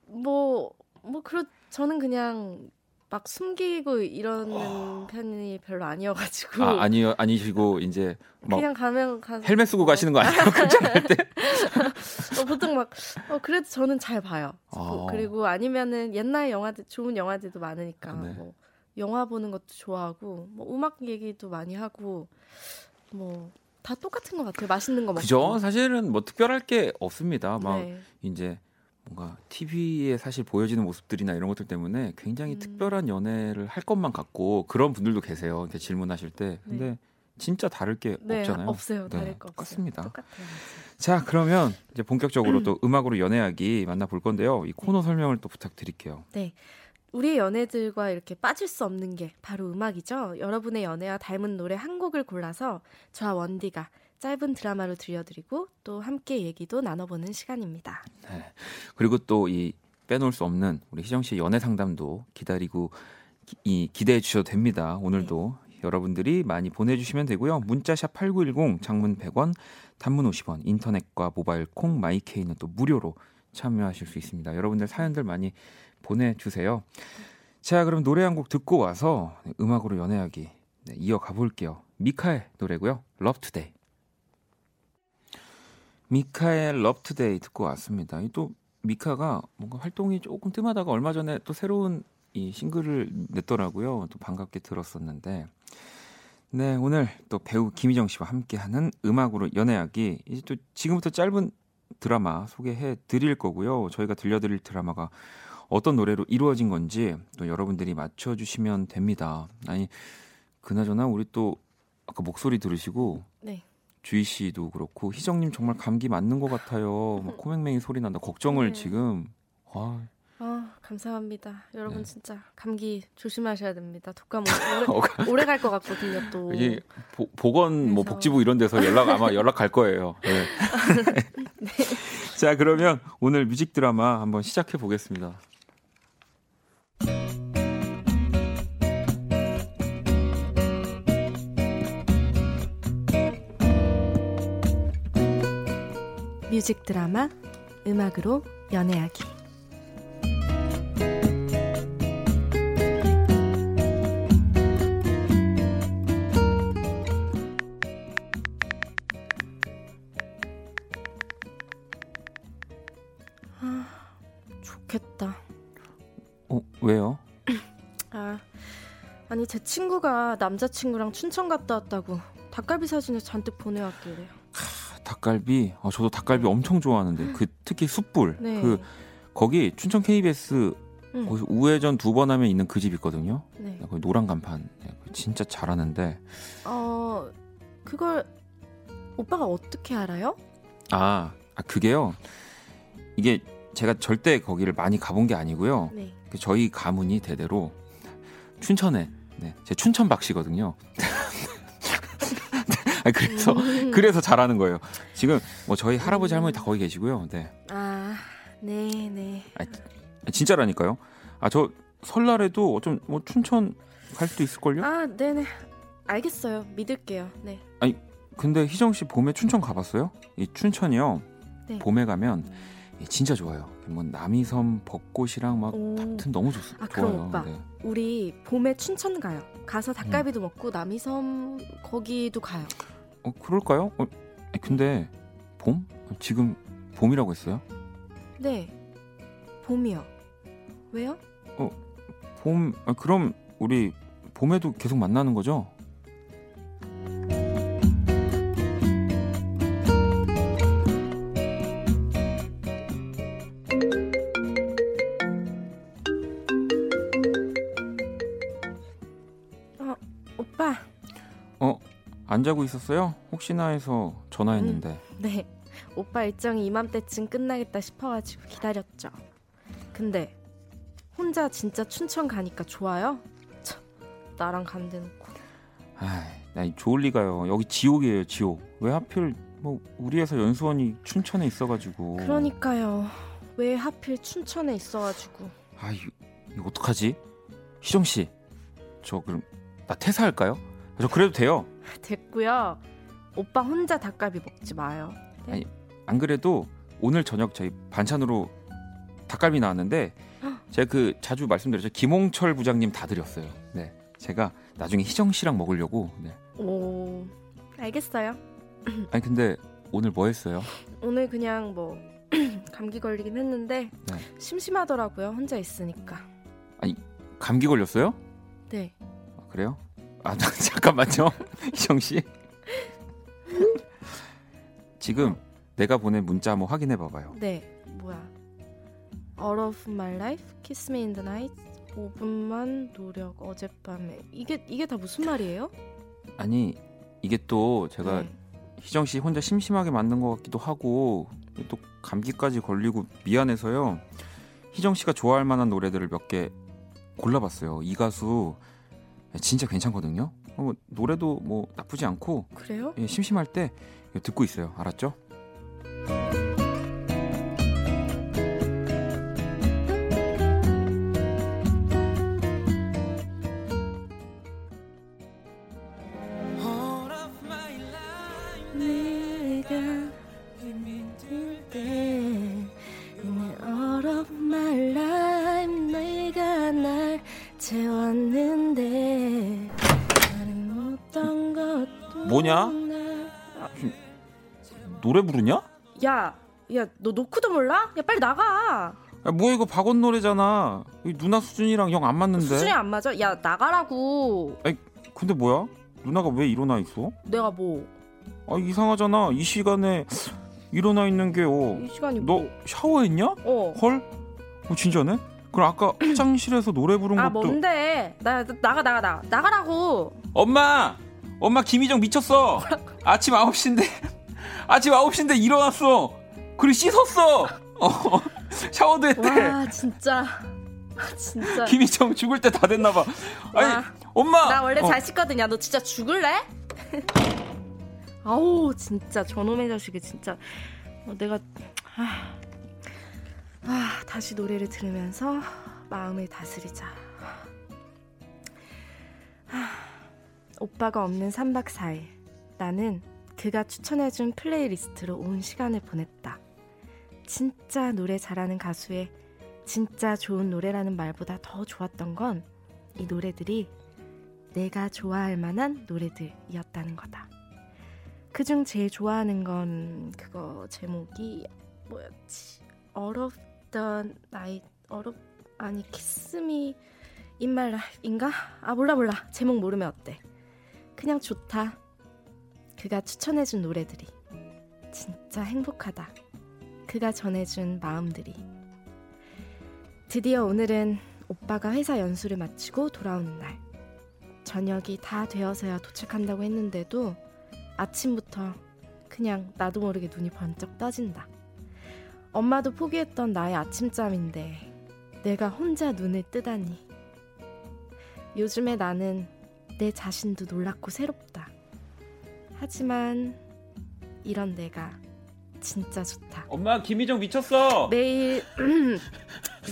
뭐, 뭐, 그렇, 저는 그냥 막 숨기고 이러는 편이 별로 아니어가지고. 아 아니요 아니시고 이제 막 그냥 가면 가서. 헬멧 쓰고 가시는 거 아니에요? 극장할 때? 어, 보통 막, 어, 그래도 저는 잘 봐요. 아. 그리고 아니면은 옛날 영화들, 좋은 영화들도 많으니까. 네. 뭐, 영화 보는 것도 좋아하고, 뭐, 음악 얘기도 많이 하고, 뭐, 다 똑같은 것 같아요. 맛있는 거 먹고. 그죠? 사실은 뭐 특별할 게 없습니다. 막 네. 이제 뭔가 TV에 사실 보여지는 모습들이나 이런 것들 때문에 굉장히 음. 특별한 연애를 할 것만 같고 그런 분들도 계세요. 이렇게 질문하실 때. 근데 네. 진짜 다를 게 네, 없잖아요. 없어요. 네, 다를 거. 똑같습니다. 똑같아요. 자, 그러면 이제 본격적으로 또 음악으로 연애하기 만나볼 건데요. 이 코너 설명을 또 부탁드릴게요. 우리 연애들과 이렇게 빠질 수 없는 게 바로 음악이죠. 여러분의 연애와 닮은 노래 한 곡을 골라서 저와 원디가 짧은 드라마로 들려드리고 또 함께 얘기도 나눠보는 시간입니다. 그리고 또 이 빼놓을 수 없는 우리 희정 씨의 연애 상담도 기다리고 기, 이 기대해 주셔도 됩니다. 오늘도 여러분들이 많이 보내주시면 되고요. 문자샵 8910 장문 100원, 단문 50원, 인터넷과 모바일 콩 마이케이는 또 무료로 참여하실 수 있습니다. 여러분들 사연들 많이 보내주세요. 자, 그럼 노래 한 곡 듣고 와서 음악으로 연애하기 네, 이어가 볼게요. 미카의 노래고요. Love Today. 미카의 Today 듣고 왔습니다. 이또 미카가 뭔가 활동이 조금 뜸하다가 얼마 전에 또 새로운 이 싱글을 냈더라고요. 또 반갑게 들었었는데. 네, 오늘 또 배우 김희정 씨와 함께하는 음악으로 연애하기. 이제 또 지금부터 짧은 드라마 소개해 드릴 거고요. 저희가 들려드릴 드라마가 어떤 노래로 이루어진 건지 또 여러분들이 맞춰주시면 됩니다. 아니, 그나저나 우리 또 아까 목소리 들으시고 네. 주희 씨도 그렇고 희정님 정말 감기 맞는 것 같아요. 막 코맹맹이 소리 난다. 걱정을 네. 지금 아, 아, 감사합니다. 여러분 네. 진짜 감기 조심하셔야 됩니다. 독감 어, 오래, 오래 갈 것 같거든요. 또. 이게 보, 보건 뭐 그래서. 복지부 이런 데서 연락 아마 연락 갈 거예요. 네. 자 그러면 오늘 뮤직 드라마 한번 시작해 보겠습니다. 뮤직 드라마 음악으로 연애하기. 아, 좋겠다. 어 왜요? 아, 아니 제 친구가 남자친구랑 춘천 갔다 왔다고 닭갈비 사진을 잔뜩 보내왔길래. 닭갈비. 아, 저도 닭갈비 엄청 좋아하는데 그 특히 숯불. 네. 그 거기 춘천 KBS 응. 거기서 우회전 두 번 하면 있는 그 집 있거든요. 네. 거기 노란 간판. 네, 진짜 잘하는데. 어, 그걸 오빠가 어떻게 알아요? 아, 아 그게요. 이게 제가 절대 거기를 많이 가본 게 아니고요. 네. 그 저희 가문이 대대로 춘천에 네, 제 춘천 박씨거든요. 아, 그래서 음. 그래서 잘하는 거예요. 지금 뭐 저희 할아버지 할머니 다 거기 계시고요. 네, 아, 네, 네. 진짜라니까요. 아 저 설날에도 좀 뭐 춘천 갈 수도 있을 걸요? 아, 네, 네. 알겠어요. 믿을게요. 네. 근데 희정 씨 봄에 춘천 가 봤어요? 이 춘천이요. 네. 봄에 가면 이 진짜 좋아요. 뭐 남이섬 벚꽃이랑 막 오. 하여튼 너무 좋, 아, 그럼 좋아요. 오빠. 네. 우리 봄에 춘천 가요. 가서 닭갈비도 먹고 남이섬 거기도 가요. 어 그럴까요? 어, 근데 봄? 지금 봄이라고 했어요? 네. 봄이요. 왜요? 봄 아, 그럼 우리 봄에도 계속 만나는 거죠? 안 자고 있었어요? 혹시나 해서 전화했는데 네. 오빠 일정이 이맘때쯤 끝나겠다 싶어가지고 기다렸죠. 근데 혼자 진짜 춘천 가니까 좋아요? 참, 나랑 간 대놓고. 아이 나 좋을 리가요 여기 지옥이에요 지옥 왜 하필 뭐 우리 회사 연수원이 춘천에 있어가지고 그러니까요. 왜 하필 춘천에 있어가지고. 아 이거, 이거 어떡하지? 희정 씨 저 그럼 나 퇴사할까요? 저 그래도 돼요 됐고요. 오빠 혼자 닭갈비 먹지 마요. 아니, 안 그래도 오늘 저녁 저희 반찬으로 닭갈비 나왔는데 제가 그 자주 말씀드렸죠 김홍철 부장님 다 드렸어요. 네, 제가 나중에 희정 씨랑 먹으려고. 네. 오, 알겠어요. 아니 근데 오늘 뭐 했어요? 오늘 그냥 뭐 감기 걸리긴 했는데 네. 심심하더라고요. 혼자 있으니까. 감기 걸렸어요? 네. 아, 그래요? 아 잠깐만요, 희정 씨. 지금 내가 보낸 문자 한번 확인해 봐봐요. 네, 뭐야? All of my life, kiss me in the night, 5분만 노력 어젯밤에 이게 이게 다 무슨 말이에요? 아니 이게 또 제가 네. 희정 씨 혼자 심심하게 만든 것 같기도 하고 또 감기까지 걸리고 미안해서요. 희정 씨가 좋아할 만한 노래들을 몇 개 골라봤어요. 이 가수 진짜 괜찮거든요. 어, 뭐 노래도 뭐 나쁘지 않고 그래요? 예, 심심할 때 듣고 있어요. 알았죠? 뭐냐? 나- 노래 부르냐? 야, 야, 너 노크도 몰라? 야, 빨리 나가. 야, 뭐 이거 박원 노래잖아. 이 누나 수준이랑 영 안 맞는데. 수준이 안 맞아? 야, 나가라고. 근데 뭐야? 누나가 왜 일어나 있어? 내가 뭐? 아 이상하잖아. 이 시간에 일어나 있는 게 어. 이 시간이 너 뭐? 샤워했냐? 어. 헐? 어 진짜네? 그럼 아까 화장실에서 노래 부른 아, 것도 뭔데? 나, 나 나가 나가 나. 나가라고. 엄마! 엄마 김희정 미쳤어. 아침 9시인데 아침 9시인데 일어났어. 그리고 씻었어. 어. 샤워도 했대. 와, 진짜. 아, 진짜. 김희정 죽을 때 다 됐나 봐. 아니, 와. 엄마. 나 원래 어. 잘 씻거든. 야, 너 진짜 죽을래? 아우, 진짜 저놈의 자식이 진짜. 어, 내가 아, 아, 다시 노래를 들으면서 마음을 다스리자. 아, 오빠가 없는 3박 4일. 나는 그가 추천해준 플레이리스트로 온 시간을 보냈다. 진짜 노래 잘하는 가수의 진짜 좋은 노래라는 말보다 더 좋았던 건 이 노래들이 내가 좋아할 만한 노래들이었다는 거다. 그중 제일 좋아하는 건 그거 제목이 뭐였지? Night, All of 아니 My Life인가? 아 몰라 몰라 제목 모르면 어때? 그냥 좋다. 그가 추천해준 노래들이 진짜 행복하다. 그가 전해준 마음들이 드디어 오늘은 오빠가 회사 연수를 마치고 돌아오는 날. 저녁이 다 되어서야 도착한다고 했는데도 아침부터 그냥 나도 모르게 눈이 번쩍 떠진다. 엄마도 포기했던 나의 아침잠인데 내가 혼자 눈을 뜨다니. 요즘에 나는 내 자신도 놀랍고 새롭다. 하지만 이런 내가 진짜 좋다. 엄마 김희정 미쳤어. 매일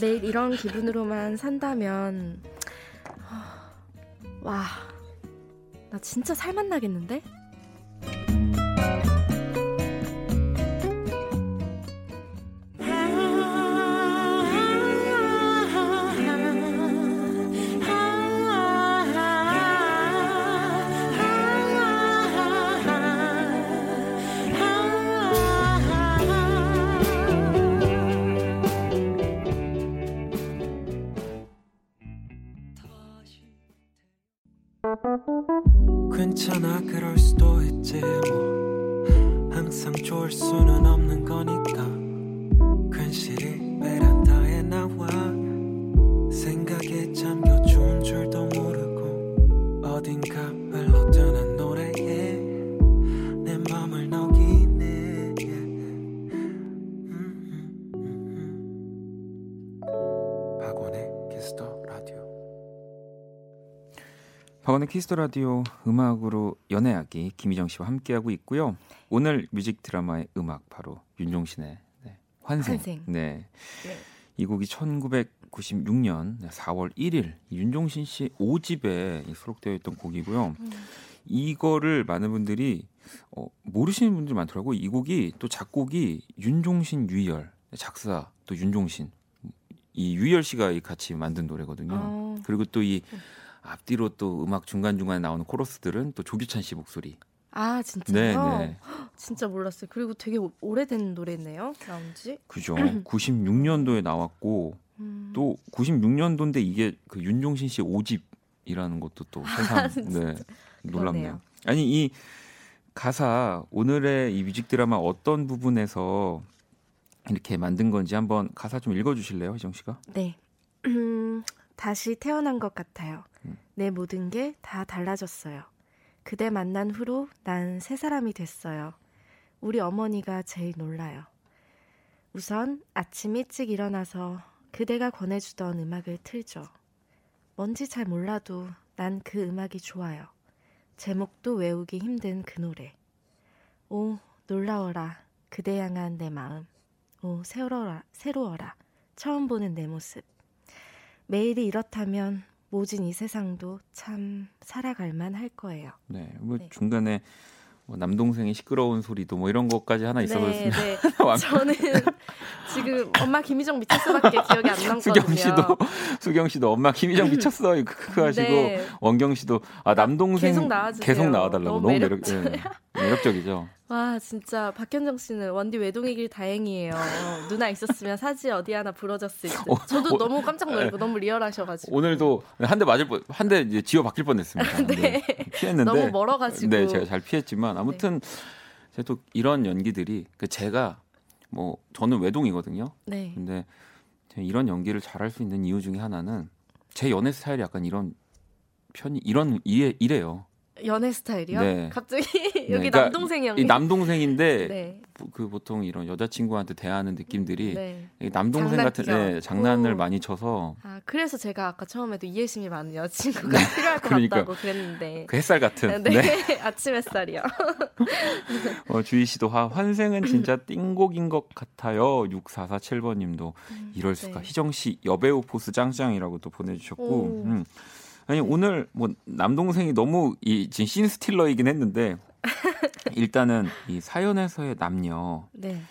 매일 이런 기분으로만 산다면 와 나 진짜 살맛 나겠는데? 박원의 Kiss the Radio 음악으로 연애하기 김희정 씨와 함께하고 있고요. 오늘 뮤직 드라마의 음악 바로 윤종신의 네, 환생. 환생. 네. 네. 이 곡이 1996년 4월 1일 윤종신 씨 5집에 수록되어 있던 곡이고요. 음. 이거를 많은 분들이 어, 모르시는 분들이 많더라고요. 이 곡이 또 작곡이 윤종신 유희열 작사 또 윤종신 이 유희열 씨가 이 같이 만든 노래거든요. 어. 그리고 또이 앞뒤로 또 음악 중간 중간에 나오는 코러스들은 또 조규찬 씨 목소리. 아 진짜요? 네, 네. 진짜 몰랐어요. 그리고 되게 오- 오래된 노래네요. 나온 지. 그죠. 96년도에 나왔고 음. 또 96년도인데 이게 그 윤종신 씨 5집이라는 것도 또 세상 네, 놀랍네요. 그러네요. 아니 이 가사 오늘의 이 뮤직 드라마 어떤 부분에서 이렇게 만든 건지 한번 가사 좀 읽어 주실래요, 희정 씨가? 네. 음, 다시 태어난 것 같아요. 음. 내 모든 게 다 달라졌어요. 그대 만난 후로 난 새 사람이 됐어요. 우리 어머니가 제일 놀라요. 우선 아침 일찍 일어나서 그대가 권해주던 음악을 틀죠. 뭔지 잘 몰라도 난 그 음악이 좋아요. 제목도 외우기 힘든 그 노래. 오, 놀라워라. 그대 향한 내 마음. 오, 새로워라. 새로워라. 처음 보는 내 모습. 매일이 이렇다면 모진 이 세상도 참 살아갈 만 할 거예요. 네, 뭐 네. 중간에 뭐 남동생의 시끄러운 소리도 뭐 이런 것까지 하나 있어버렸습니다. 네, 네. 저는 지금 엄마 김희정 미쳤어밖에 기억이 안 남거든요. 수경 씨도 수경 씨도 엄마 김희정 미쳤어 이거 크크 하시고 네. 원경 씨도 아 남동생 계속 나와달라고 너무 너무 매력 예, 매력적이죠. 와 진짜 박현정 씨는 원디 외동이길 다행이에요. 어, 누나 있었으면 사지 어디 하나 부러졌을 듯. 어, 저도 어, 너무 깜짝 놀고 너무 리얼하셔가지고 오늘도 한 대 맞을 뻔, 한 대 이제 지어 박힐 뻔했습니다. 네. 피했는데 너무 멀어가지고. 네, 제가 잘 피했지만 아무튼 제가 또 이런 연기들이 그 제가 뭐 저는 외동이거든요. 네. 근데 이런 연기를 잘할 수 있는 이유 중에 하나는 제 연애 스타일이 약간 이런 편이 이런 이래 이래요. 연애 스타일이요? 네. 갑자기 여기 그러니까 남동생이. 이 남동생인데 네. 그 보통 이런 여자친구한테 대하는 느낌들이 네. 이 남동생 같은 장난기가. 네, 장난을 오. 많이 쳐서 아 그래서 제가 아까 처음에도 이해심이 많은 여자친구가 필요할 것 그러니까. 같다고 그랬는데. 그 햇살 같은 네, 네. 아침 햇살이요. 어, 주희 씨도 화, 환생은 진짜 띵곡인 것 같아요. 6447번 님도 이럴 수가. 네. 희정 씨 여배우 포스 짱짱이라고 또 보내주셨고. 오. 음. 아니 오늘 뭐 남동생이 너무 이 지금 신 스틸러이긴 했는데 일단은 이 사연에서의 남녀 네.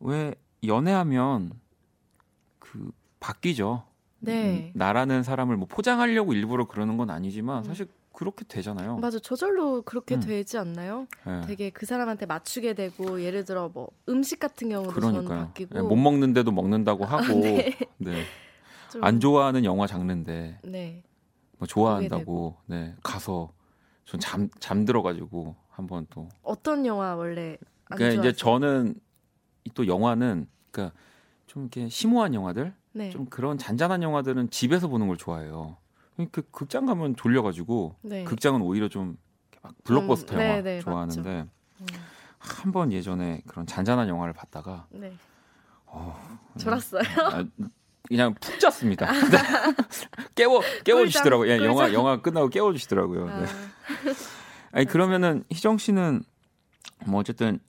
왜 연애하면 그 바뀌죠. 네. 음, 나라는 사람을 뭐 포장하려고 일부러 그러는 건 아니지만 음. 사실 그렇게 되잖아요. 맞아 저절로 그렇게 음. 되지 않나요? 예. 되게 그 사람한테 맞추게 되고 예를 들어 뭐 음식 같은 경우도 저는 그러니까요. 바뀌고 예, 못 먹는데도 먹는다고 하고 네. 네. 좀- 안 좋아하는 영화 장르인데 네. 뭐 좋아한다고 네 가서 전 잠 잠들어가지고 한번 또 어떤 영화 원래 안 그러니까 이제? 저는 이또 영화는 그러니까 좀 이렇게 심오한 영화들 네. 좀 그런 잔잔한 영화들은 집에서 보는 걸 좋아해요. 그 극장 가면 졸려가지고 네. 극장은 오히려 좀 막 블록버스터 음, 영화 네, 네, 좋아하는데 음, 한번 예전에 그런 잔잔한 영화를 봤다가 네. 어, 졸았어요. 아, 그냥 푹 잤습니다. 깨워 깨워 주시더라고요. 예, 영화 꿀잠. 영화 끝나고 깨워 주시더라고요. 아, 네. 아니 그러면은 희정 씨는 뭐 어쨌든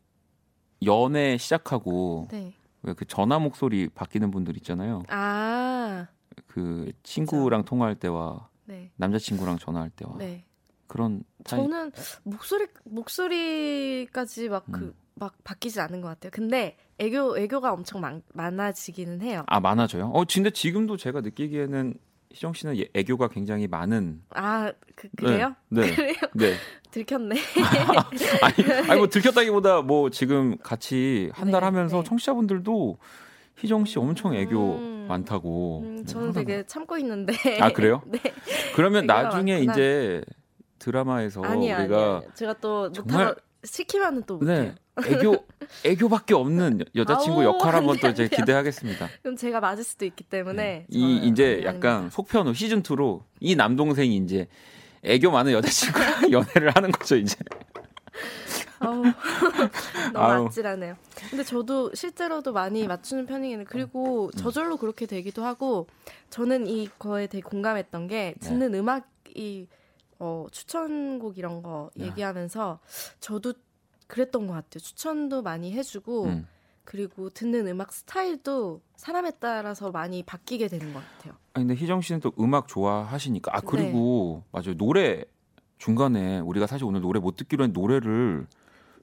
연애 시작하고 네. 왜그 전화 목소리 바뀌는 분들 있잖아요. 아, 그 친구랑 통화할 때와 네. 남자친구랑 전화할 때와 네. 그런 차이. 저는 목소리 목소리까지 막그 막 음. 바뀌지 않은 것 같아요. 근데 애교 애교가 엄청 많, 많아지기는 해요. 아 많아져요. 어 근데 지금도 제가 느끼기에는 희정 씨는 예- 애교가 굉장히 많은. 아, 그, 그래요? 네. 그래요? 네. 들켰네. 아니, 아니 뭐 들켰다기보다 뭐 지금 같이 한달 네, 하면서 네. 청취자분들도 희정 씨 엄청 애교 음. 많다고. 음, 네, 저는 항상 되게 참고 있는데. 아, 그래요? 네. 그러면 나중에 많구나. 이제 드라마에서 아니 아니. 우리가 제가 또 정말- 시키면은 또 못해요. 네 애교 애교밖에 없는 여- 여자친구 아우, 역할 한번 또안 이제. 기대하겠습니다. 그럼 제가 맞을 수도 있기 때문에. 네. 이 이제. 약간 속편으로 시즌 2로 이 남동생이 이제 애교 많은 여자친구랑 연애를 하는 거죠 이제. 아우, 너무. 아찔하네요. 근데 저도 실제로도 많이 맞추는 편이기는 그리고 음. 저절로 그렇게 되기도 하고 저는 이거에 되게 공감했던 게 네. 듣는 음악이 어, 추천곡 이런 거 네. 얘기하면서 저도 그랬던 것 같아요. 추천도 많이 해주고 음. 그리고 듣는 음악 스타일도 사람에 따라서 많이 바뀌게 되는 것 같아요. 아니 근데 희정 씨는 또 음악 좋아하시니까 아 그리고 네. 맞아요 노래 중간에 우리가 사실 오늘 노래 못 듣기로 했는데 노래를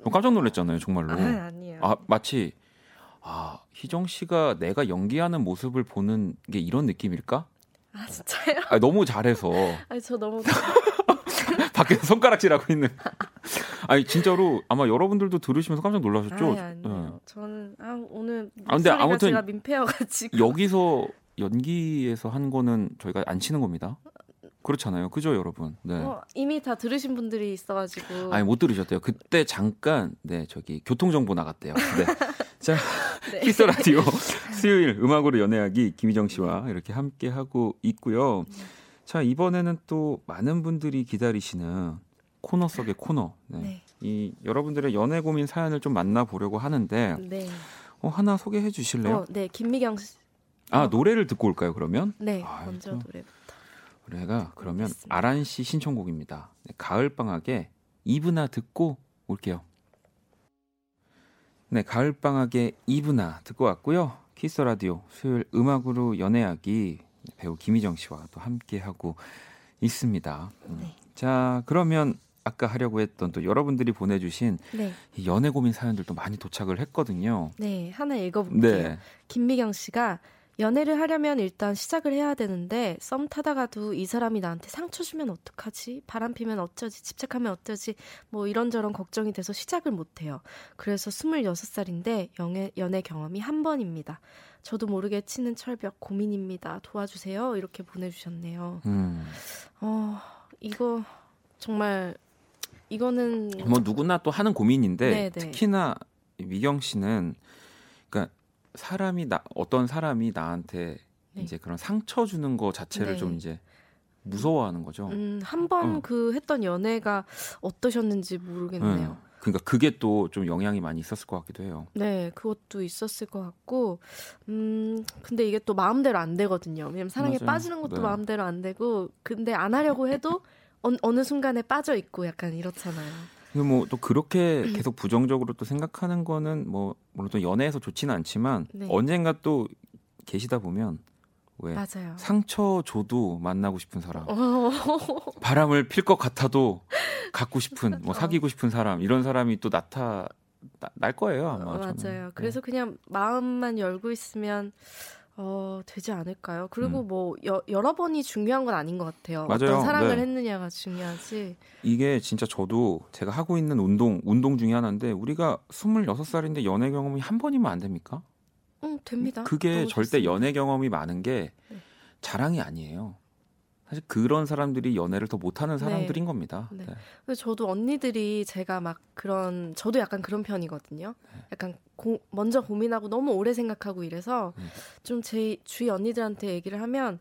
좀 깜짝 놀랐잖아요 정말로. 아, 아니에요. 아 마치 아 희정 씨가 내가 연기하는 모습을 보는 게 이런 느낌일까? 아, 진짜요? 아, 너무 잘해서 아니 저 너무 밖에서 손가락질하고 있는. 아니 진짜로 아마 여러분들도 들으시면서 깜짝 놀라셨죠? 아니. 네. 저는 아, 오늘 아, 근데 아무튼 제가 민폐여가지고 여기서 연기에서 한 거는 저희가 안 치는 겁니다. 그렇잖아요. 그죠, 여러분? 네. 어, 이미 다 들으신 분들이 있어가지고. 아니 못 들으셨대요. 그때 잠깐 네 저기 교통 정보 나갔대요. 네. 자 네. 키스 라디오 수요일 음악으로 연애하기 김희정 씨와 이렇게 함께 하고 있고요. 자 이번에는 또 많은 분들이 기다리시는 코너 속의 코너. 네. 네. 이 여러분들의 연애 고민 사연을 좀 만나보려고 하는데 네. 어, 하나 소개해 주실래요? 어, 네, 김미경 씨. 아 어. 노래를 듣고 올까요? 그러면 네, 아, 먼저 또- 노래부터. 노래가 그러면 알겠습니다. 아란 씨 신청곡입니다. 네, 가을 방학에 이브나 듣고 올게요. 네, 가을 방학에 이브나 듣고 왔고요. 키스 라디오 수요일 음악으로 연애하기 배우 김희정 씨와 또 함께 하고 있습니다. 음. 네. 자, 그러면 아까 하려고 했던 또 여러분들이 보내주신 네, 이 연애 고민 사연들도 많이 도착을 했거든요. 네, 하나 읽어볼게요. 네, 김미경 씨가 연애를 하려면 일단 시작을 해야 되는데 썸 타다가도 이 사람이 나한테 상처 주면 어떡하지? 바람 피면 어쩌지? 집착하면 어쩌지? 뭐 이런저런 걱정이 돼서 시작을 못 해요. 그래서 26살인데 연애, 연애 경험이 한 번입니다. 저도 모르게 치는 철벽 고민입니다. 도와주세요. 이렇게 보내주셨네요. 음, 어, 이거 정말 이거는 뭐 누구나 또 하는 고민인데 네, 네. 특히나 미경 씨는 사람이 나 어떤 사람이 나한테 네. 이제 그런 상처 주는 거 자체를 네. 좀 이제 무서워하는 거죠. 음, 한번 어. 그 했던 연애가 어떠셨는지 모르겠네요. 네. 그러니까 그게 또 좀 영향이 많이 있었을 것 같기도 해요. 네, 그것도 있었을 것 같고, 음, 근데 이게 또 마음대로 안 되거든요. 왜냐면 사랑에 맞아요. 빠지는 것도 네. 마음대로 안 되고, 근데 안 하려고 해도 어, 어느 순간에 빠져 있고 약간 이렇잖아요. 뭐또 음. 그렇게 계속 부정적으로 또 생각하는 거는 뭐 물론 또 연애에서 좋지는 않지만 네. 언젠가 또 계시다 보면 왜 맞아요. 상처 줘도 만나고 싶은 사람, 어, 바람을 필 것 같아도 갖고 싶은, 어. 뭐 사귀고 싶은 사람 이런 사람이 또 나타 나- 날 거예요 아마. 어, 저는. 맞아요. 네. 그래서 그냥 마음만 열고 있으면 어, 되지 않을까요? 그리고 뭐 여, 여러 번이 중요한 건 아닌 것 같아요. 음. 맞아요. 어떤 사랑을 네. 했느냐가 중요하지. 이게 진짜 저도 제가 하고 있는 운동 운동 중에 하나인데 우리가 26살인데 연애 경험이 한 번이면 안 됩니까? 응, 됩니다. 그게 절대 좋습니다. 연애 경험이 많은 게 네. 자랑이 아니에요. 사실 그런 사람들이 연애를 더 못하는 네. 사람들인 겁니다. 네. 네. 근데 저도 언니들이 제가 막 그런 저도 약간 그런 편이거든요. 네. 약간 고- 먼저 고민하고 너무 오래 생각하고 이래서 음. 좀제 주위 언니들한테 얘기를 하면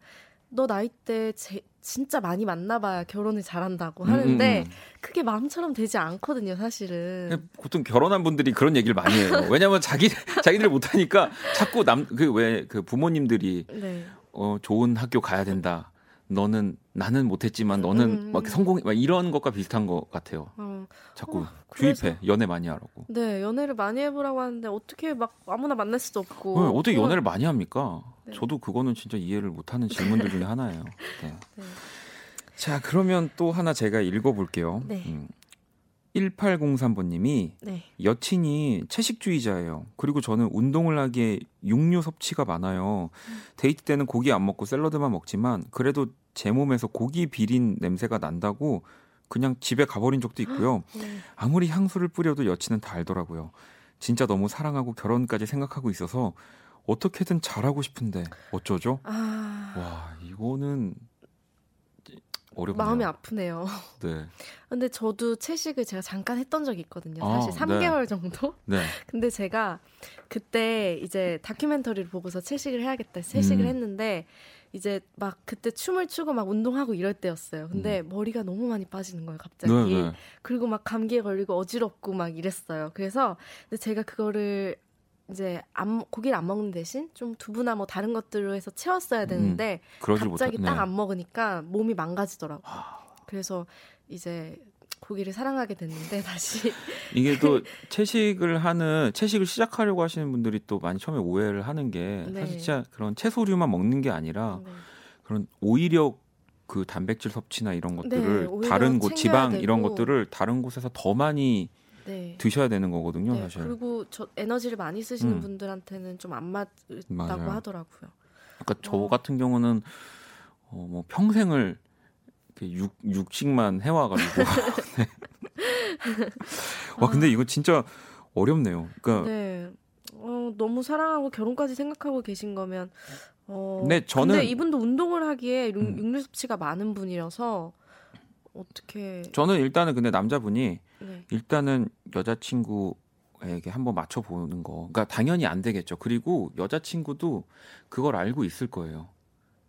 너 나이 때 제, 진짜 많이 만나봐야 결혼을 잘한다고 하는데 음, 음, 음. 그게 마음처럼 되지 않거든요, 사실은. 보통 결혼한 분들이 그런 얘기를 많이 해요. 왜냐면 자기 자기들 못하니까 자꾸 남 그 왜그 부모님들이 네. 어 좋은 학교 가야 된다. 너는 나는 못했지만 너는 음. 막 성공 막 이런 것과 비슷한 것 같아요. 어, 자꾸 어, 주입해 연애 많이 하라고. 네, 연애를 많이 해보라고 하는데 어떻게 막 아무나 만날 수도 없고. 네, 어떻게 그건- 연애를 많이 합니까? 네. 저도 그거는 진짜 이해를 못하는 질문들 중에 하나예요. 네. 네. 자, 그러면 또 하나 제가 읽어볼게요. 네. 음. 1803번님이 네. 여친이 채식주의자예요. 그리고 저는 운동을 하기에 육류 섭취가 많아요. 데이트 때는 고기 안 먹고 샐러드만 먹지만 그래도 제 몸에서 고기 비린 냄새가 난다고 그냥 집에 가버린 적도 있고요. 네. 아무리 향수를 뿌려도 여친은 다 알더라고요. 진짜 너무 사랑하고 결혼까지 생각하고 있어서 어떻게든 잘하고 싶은데 어쩌죠? 아, 와 이거는 어렵네요. 마음이 아프네요. 네, 근데 저도 채식을 제가 잠깐 했던 적이 있거든요. 아, 사실 3개월 정도? 네, 근데 제가 그때 이제 다큐멘터리를 보고서 채식을 해야겠다. 채식을 음. 했는데 이제 막 그때 춤을 추고 막 운동하고 이럴 때였어요. 근데 머리가 너무 많이 빠지는 거예요, 갑자기. 음. 네, 네. 그리고 막 감기에 걸리고 어지럽고 막 이랬어요. 그래서 근데 제가 그거를 이제 안, 고기를 안 먹는 대신 좀 두부나 뭐 다른 것들로 해서 채웠어야 되는데 그러질 갑자기 못하. 딱 네. 안 먹으니까 몸이 망가지더라고요. 그래서 이제 고기를 사랑하게 됐는데 다시 이게 또 채식을 하는 채식을 시작하려고 하시는 분들이 또 많이 처음에 오해를 하는 게 네. 사실 진짜 그런 채소류만 먹는 게 아니라 네. 그런 오히려 그 단백질 섭취나 이런 것들을 네, 다른 곳 지방 되고. 이런 것들을 다른 곳에서 더 많이 네. 드셔야 되는 거거든요, 네, 사실. 그리고 저 에너지를 많이 쓰시는 음. 분들한테는 좀 안 맞다고 맞아요. 하더라고요. 그러니까 저 어. 같은 경우는 어, 뭐 평생을 이렇게 육, 육식만 해와가지고. 네. 와 근데 이거 진짜 어렵네요. 그러니까 네. 어, 너무 사랑하고 결혼까지 생각하고 계신 거면 어, 네, 저는- 근데 이분도 운동을 하기에 육, 음. 육류 섭취가 많은 분이라서 어떻게 저는 일단은 근데 남자분이 네. 일단은 여자친구에게 한번 맞춰보는 거. 그러니까 당연히 안 되겠죠. 그리고 여자친구도 그걸 알고 있을 거예요.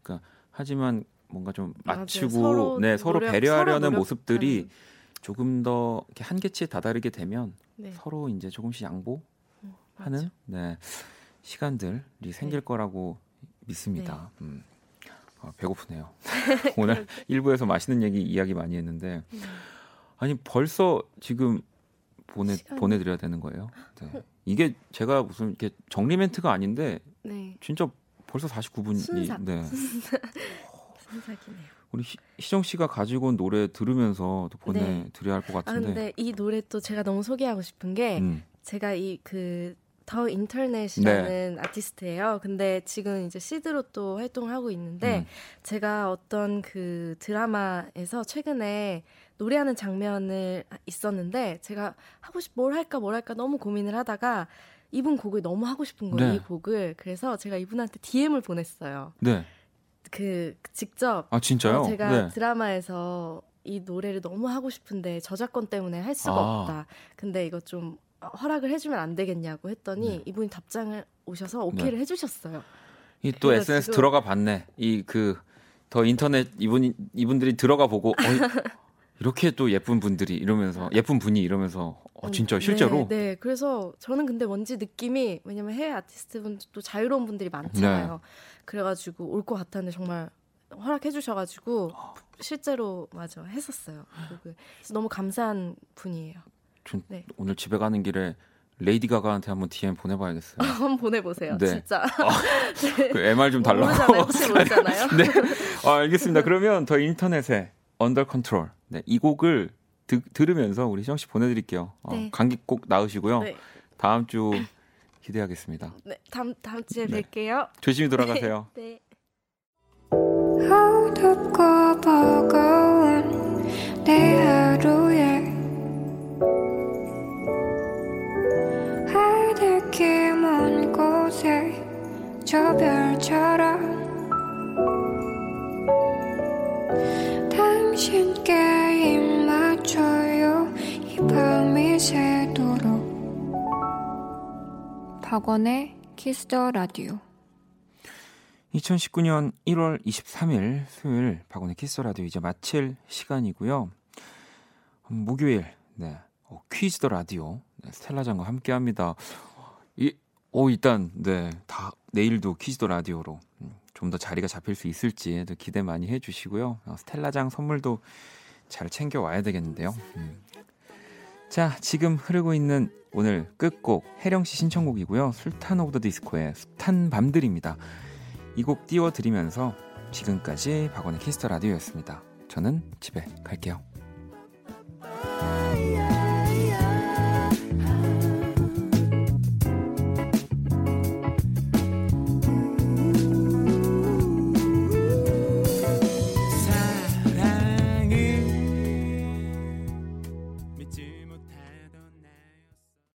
그러니까 하지만 뭔가 좀. 맞추고 서로 네 서로 노력- 배려하려는 서로 모습들이. 조금 더 이렇게 한계치에 다다르게 되면 네. 서로 이제 조금씩 양보하는 맞아. 네, 시간들이 생길 거라고 믿습니다. 네. 음. 아, 배고프네요. 오늘 일부에서 맛있는 얘기 이야기 많이 했는데 네. 아니 벌써 지금 보내 시간이- 보내드려야 되는 거예요. 네. 이게 제가 무슨 이렇게 정리 멘트가 아닌데 네. 진짜 벌써 49분이 순삭. 네. 순삭이네요. 우리 희, 희정 씨가 가지고 온 노래 들으면서 또 보내드려야 할것아 같은데. 근데 이 노래 또 제가 너무 소개하고 싶은 게 음. 제가 이그 더 인터넷이라는 네. 아티스트예요. 근데 지금 이제 시드로 또 활동을 하고 있는데 음. 제가 어떤 그 드라마에서 최근에 노래하는 장면을 있었는데 제가 하고 싶 뭘 할까 뭘 할까 너무 고민을 하다가 이분 곡을 너무 하고 싶은 거예요. 네. 이 곡을 그래서 제가 이분한테 DM을 보냈어요. 네. 그 직접 아 진짜요? 어, 제가 네. 드라마에서 이 노래를 너무 하고 싶은데 저작권 때문에 할 수가 아. 없다. 근데 이거 좀 허락을 해주면 안 되겠냐고 했더니 네. 이분이 답장을 오셔서 오케이를 해주셨어요. 이 또 SNS 들어가 봤네. 이 그 더 인터넷 이분 이분들이 들어가 보고 어, 이렇게 또 예쁜 분들이 이러면서 예쁜 분이 이러면서 어, 진짜 음, 실제로 네, 네. 그래서 저는 근데 뭔지 느낌이 왜냐면 해외 아티스트 분도 자유로운 분들이 많잖아요. 네. 그래가지고 올 것 같았는데 정말 허락해 주셔가지고 실제로 맞아 했었어요. 그래서 너무 감사한 분이에요. 전 네. 오늘 집에 가는 길에 레이디 가가한테 한번 DM 보내봐야겠어요. 한번 보내보세요. 네. 진짜. 그 MR 좀 달라고. 모르잖아요. 혹시 모르잖아요. 네. 아, 알겠습니다. 그러면 The Internet의 Under Control. 네, 이 곡을 드, 들으면서 우리 시영 씨 보내드릴게요. 어, 네. 감기 꼭 나으시고요. 네. 다음 주 기대하겠습니다. 네, 다음 다음 주에 네. 뵐게요. 조심히 돌아가세요. 네. 어둡고 버거운 내 하루에 하늘길 먼 곳에 저 별처럼 당신께 입 맞춰요 이 밤이 새도록 박원의 Kiss the Radio 2019년 1월 23일 수요일 박원의 Kiss the Radio 이제 마칠 시간이고요. 음, 목요일 네 어, Kiss the Radio 네, 스텔라장과 함께합니다. 이, 오 일단 네다 내일도 Kiss the Radio로 음, 좀 더 자리가 잡힐 수 있을지 도 기대 많이 해주시고요. 어, 스텔라장 선물도 잘 챙겨 와야 되겠는데요. 음. 자 지금 흐르고 있는 오늘 끝곡 혜령 씨 신청곡이고요. 술탄 오브 더 디스코의 숱한 밤들입니다. 이 곡 띄워드리면서 지금까지 박원의 Kiss the Radio였습니다. 저는 집에 갈게요.